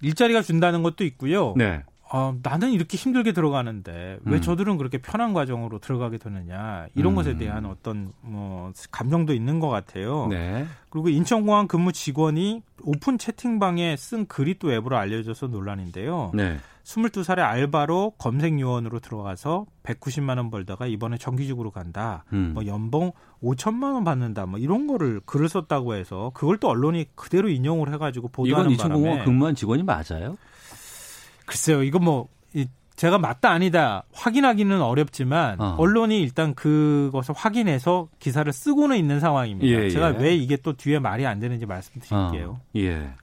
Speaker 11: 일자리가 준다는 것도 있고요. 네. 어, 나는 이렇게 힘들게 들어가는데 왜 음. 저들은 그렇게 편한 과정으로 들어가게 되느냐 이런 음. 것에 대한 어떤 뭐 감정도 있는 것 같아요. 네. 그리고 인천공항 근무 직원이 오픈 채팅방에 쓴 글이 또 앱으로 알려져서 논란인데요. 네. 22살의 알바로 검색 요원으로 들어가서 190만 원 벌다가 이번에 정규직으로 간다. 음. 뭐 연봉 5천만 원 받는다. 뭐 이런 거를 글을 썼다고 해서 그걸 또 언론이 그대로 인용을 해가지고 보도하는
Speaker 1: 이건 바람에 이건 인천공항 근무한 직원이 맞아요?
Speaker 11: 글쎄요, 이거 뭐 제가 맞다 아니다 확인하기는 어렵지만 어. 언론이 일단 그것을 확인해서 기사를 쓰고는 있는 상황입니다. 예, 제가 예. 왜 이게 또 뒤에 말이 안 되는지 말씀드릴게요. 어. 예.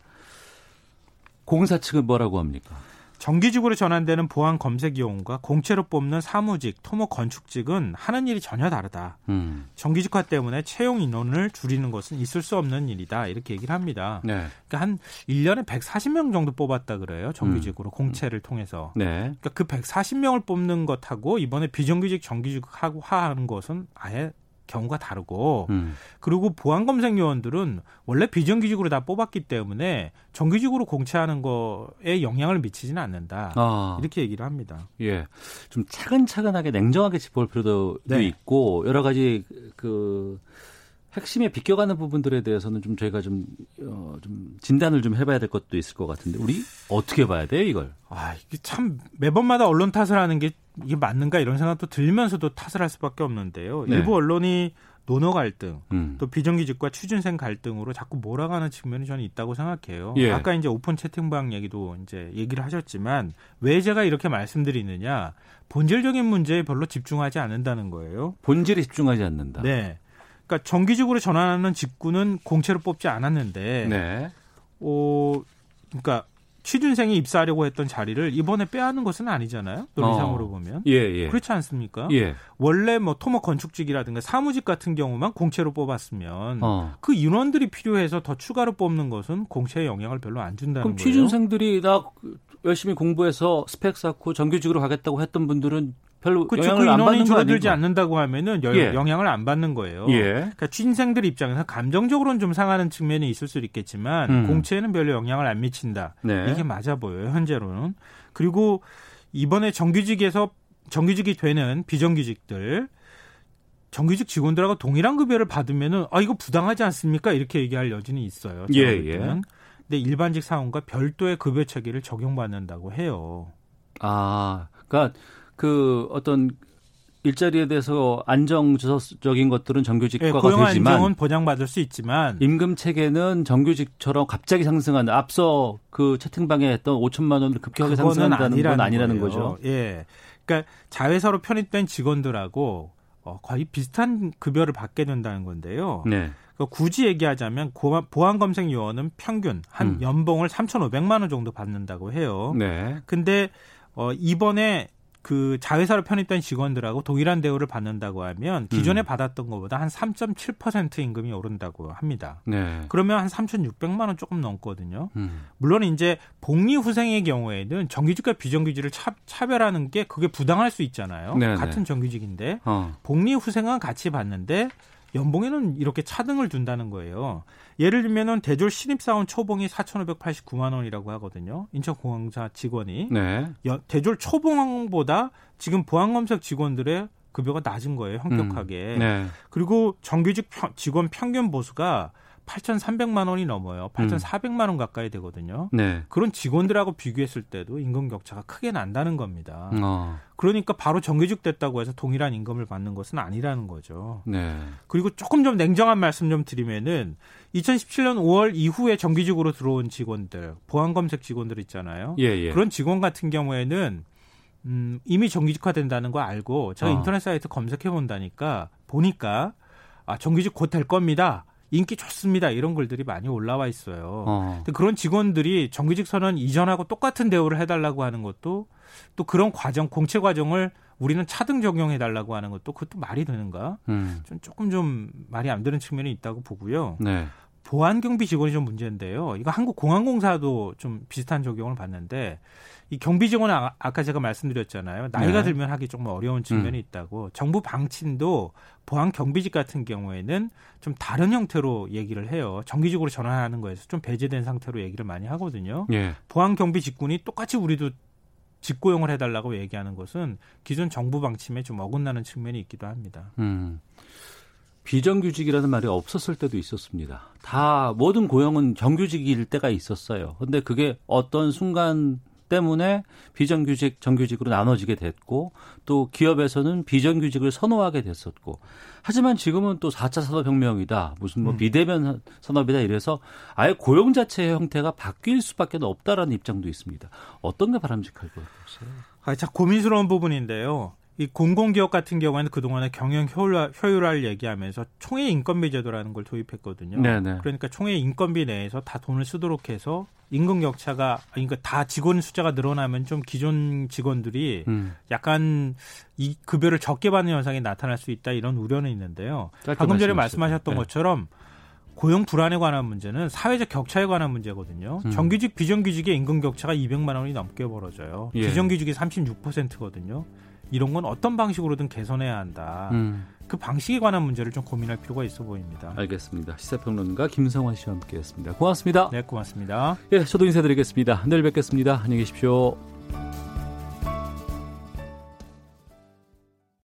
Speaker 1: 공사 측은 뭐라고 합니까?
Speaker 11: 정기직으로 전환되는 보안 검색 요원과 공채로 뽑는 사무직, 토목 건축직은 하는 일이 전혀 다르다. 음. 정기직화 때문에 채용 인원을 줄이는 것은 있을 수 없는 일이다. 이렇게 얘기를 합니다. 네. 그러니까 한 1년에 140명 정도 뽑았다 그래요. 정기직으로 음. 공채를 통해서. 네. 그러니까 그 140명을 뽑는 것하고 이번에 비정규직 정규직하고 하는 것은 아예 경우가 다르고 음. 그리고 보안 검색 요원들은 원래 비정규직으로 다 뽑았기 때문에 정규직으로 공채하는 거에 영향을 미치지는 않는다. 아. 이렇게 얘기를 합니다.
Speaker 1: 예. 좀 차근차근하게 냉정하게 짚어볼 필요도 네. 있고 여러 가지 그 핵심에 비껴가는 부분들에 대해서는 좀 저희가 좀, 어, 좀 진단을 좀 해봐야 될 것도 있을 것 같은데 우리 어떻게 봐야 돼요 이걸?
Speaker 11: 아 이게 참 매번마다 언론 탓을 하는 게 이게 맞는가 이런 생각도 들면서도 탓을 할 수밖에 없는데요. 네. 일부 언론이 노너 갈등, 음. 또 비정규직과 취준생 갈등으로 자꾸 몰아가는 측면이 저는 있다고 생각해요. 예. 아까 이제 오픈 채팅방 얘기도 이제 얘기를 하셨지만 왜 제가 이렇게 말씀드리느냐 본질적인 문제에 별로 집중하지 않는다는 거예요.
Speaker 1: 본질에 집중하지 않는다.
Speaker 11: 네. 그러니까 정규직으로 전환하는 직군은 공채로 뽑지 않았는데, 네. 어, 그러니까 취준생이 입사하려고 했던 자리를 이번에 빼앗는 것은 아니잖아요. 논리상으로 어. 보면. 예, 예. 그렇지 않습니까? 예. 원래 뭐 토목 건축직이라든가 사무직 같은 경우만 공채로 뽑았으면 어. 그 인원들이 필요해서 더 추가로 뽑는 것은 공채에 영향을 별로 안 준다는
Speaker 1: 그럼
Speaker 11: 거예요.
Speaker 1: 취준생들이 다 열심히 공부해서 스펙 쌓고 정규직으로 가겠다고 했던 분들은 별로 그쵸, 영향을 그
Speaker 11: 안
Speaker 1: 받는
Speaker 11: 줄어들지 않는다고 하면은 여, 예. 영향을 안 받는 거예요. 예. 그러니까 취준생들 입장에서 감정적으로는 좀 상하는 측면이 있을 수 있겠지만 음. 공채에는 별로 영향을 안 미친다. 네. 이게 맞아 보여요 현재로는. 그리고 이번에 정규직에서 정규직이 되는 비정규직들 정규직 직원들하고 동일한 급여를 받으면은 아 이거 부당하지 않습니까? 이렇게 얘기할 여지는 있어요. 예, 예. 근데 일반직 사원과 별도의 급여 체계를 적용받는다고 해요.
Speaker 1: 아, 그러니까 그 어떤 일자리에 대해서 안정적인 것들은 정규직과가 네, 되지만
Speaker 11: 안정은 보장받을 수 있지만
Speaker 1: 임금 체계는 정규직처럼 갑자기 상승한 앞서 그 채팅방에 했던 5천만 원을 급격하게 상승한다는 건 아니라는 거예요. 거죠.
Speaker 11: 예. 그러니까 자회사로 편입된 직원들하고 어, 거의 비슷한 급여를 받게 된다는 건데요. 네. 굳이 얘기하자면 보안 검색 요원은 평균 한 음. 연봉을 3,500만 원 정도 받는다고 해요. 네. 근데 어 이번에 그 자회사로 편입된 직원들하고 동일한 대우를 받는다고 하면 기존에 음. 받았던 것보다 한 3.7% 임금이 오른다고 합니다. 네. 그러면 한 3,600만 원 조금 넘거든요. 음. 물론 이제 복리 후생의 경우에는 정규직과 비정규직을 차, 차별하는 게 그게 부당할 수 있잖아요. 네네. 같은 정규직인데 어. 복리 후생은 같이 받는데 연봉에는 이렇게 차등을 둔다는 거예요. 예를 들면은 대졸 신입사원 초봉이 4,589만 원이라고 하거든요. 인천공항사 직원이. 네. 대졸 초봉보다 지금 보안검색 직원들의 급여가 낮은 거예요, 현격하게. 음. 네. 그리고 정규직 직원 평균 보수가 8,300만 원이 넘어요. 8,400만 원 가까이 되거든요. 네. 그런 직원들하고 비교했을 때도 임금 격차가 크게 난다는 겁니다. 어. 그러니까 바로 정규직 됐다고 해서 동일한 임금을 받는 것은 아니라는 거죠. 네. 그리고 조금 좀 냉정한 말씀 좀 드리면은 2017년 5월 이후에 정규직으로 들어온 직원들, 보안 검색 직원들 있잖아요. 예, 예. 그런 직원 같은 경우에는 음, 이미 정규직화 된다는 거 알고 제가 어. 인터넷 사이트 검색해 본다니까 보니까 아, 정규직 곧 될 겁니다. 인기 좋습니다. 이런 글들이 많이 올라와 있어요. 어. 근데 그런 직원들이 정규직 선언 이전하고 똑같은 대우를 해달라고 하는 것도 또 그런 과정, 공채 과정을 우리는 차등 적용해 달라고 하는 것도 그것도 말이 되는가? 음. 좀 조금 좀 말이 안 되는 측면이 있다고 보고요. 네. 보안 경비 직원이 좀 문제인데요. 이거 한국공항공사도 좀 비슷한 적용을 받는데 이 경비 직원은 아, 까 제가 말씀드렸잖아요. 나이가 네. 들면 하기 조금 어려운 측면이 음. 있다고. 정부 방침도 보안 경비직 같은 경우에는 좀 다른 형태로 얘기를 해요. 정기적으로 전환하는 거에서 좀 배제된 상태로 얘기를 많이 하거든요. 예. 보안 경비 직군이 똑같이 우리도 직고용을 해달라고 얘기하는 것은 기존 정부 방침에 좀 어긋나는 측면이 있기도 합니다. 음.
Speaker 1: 비정규직이라는 말이 없었을 때도 있었습니다. 다 모든 고용은 정규직일 때가 있었어요. 근데 그게 어떤 순간 때문에 비정규직, 정규직으로 나눠지게 됐고 또 기업에서는 비정규직을 선호하게 됐었고 하지만 지금은 또 4차 산업혁명이다. 무슨 뭐 음. 비대면 산업이다 이래서 아예 고용 자체의 형태가 바뀔 수밖에 없다라는 입장도 있습니다. 어떤 게 바람직할 것 같으세요?
Speaker 11: 아, 참 고민스러운 부분인데요. 이 공공기업 같은 경우에는 그동안에 경영 효율화, 효율화를 얘기하면서 총회 인건비 제도라는 걸 도입했거든요. 네네. 그러니까 총회 인건비 내에서 다 돈을 쓰도록 해서 임금 격차가 그러니까 다 직원 숫자가 늘어나면 좀 기존 직원들이 음. 약간 이 급여를 적게 받는 현상이 나타날 수 있다 이런 우려는 있는데요. 방금 전에 말씀하셨던 네. 것처럼 고용 불안에 관한 문제는 사회적 격차에 관한 문제거든요. 음. 정규직 비정규직의 임금 격차가 200만 원이 넘게 벌어져요. 예. 비정규직이 36%거든요. 이런 건 어떤 방식으로든 개선해야 한다. 음. 그 방식에 관한 문제를 좀 고민할 필요가 있어 보입니다.
Speaker 1: 알겠습니다. 시사평론가 김성환 씨와 함께했습니다. 고맙습니다.
Speaker 11: 네, 고맙습니다.
Speaker 1: 예, 저도 인사드리겠습니다. 내일 뵙겠습니다. 안녕히 계십시오.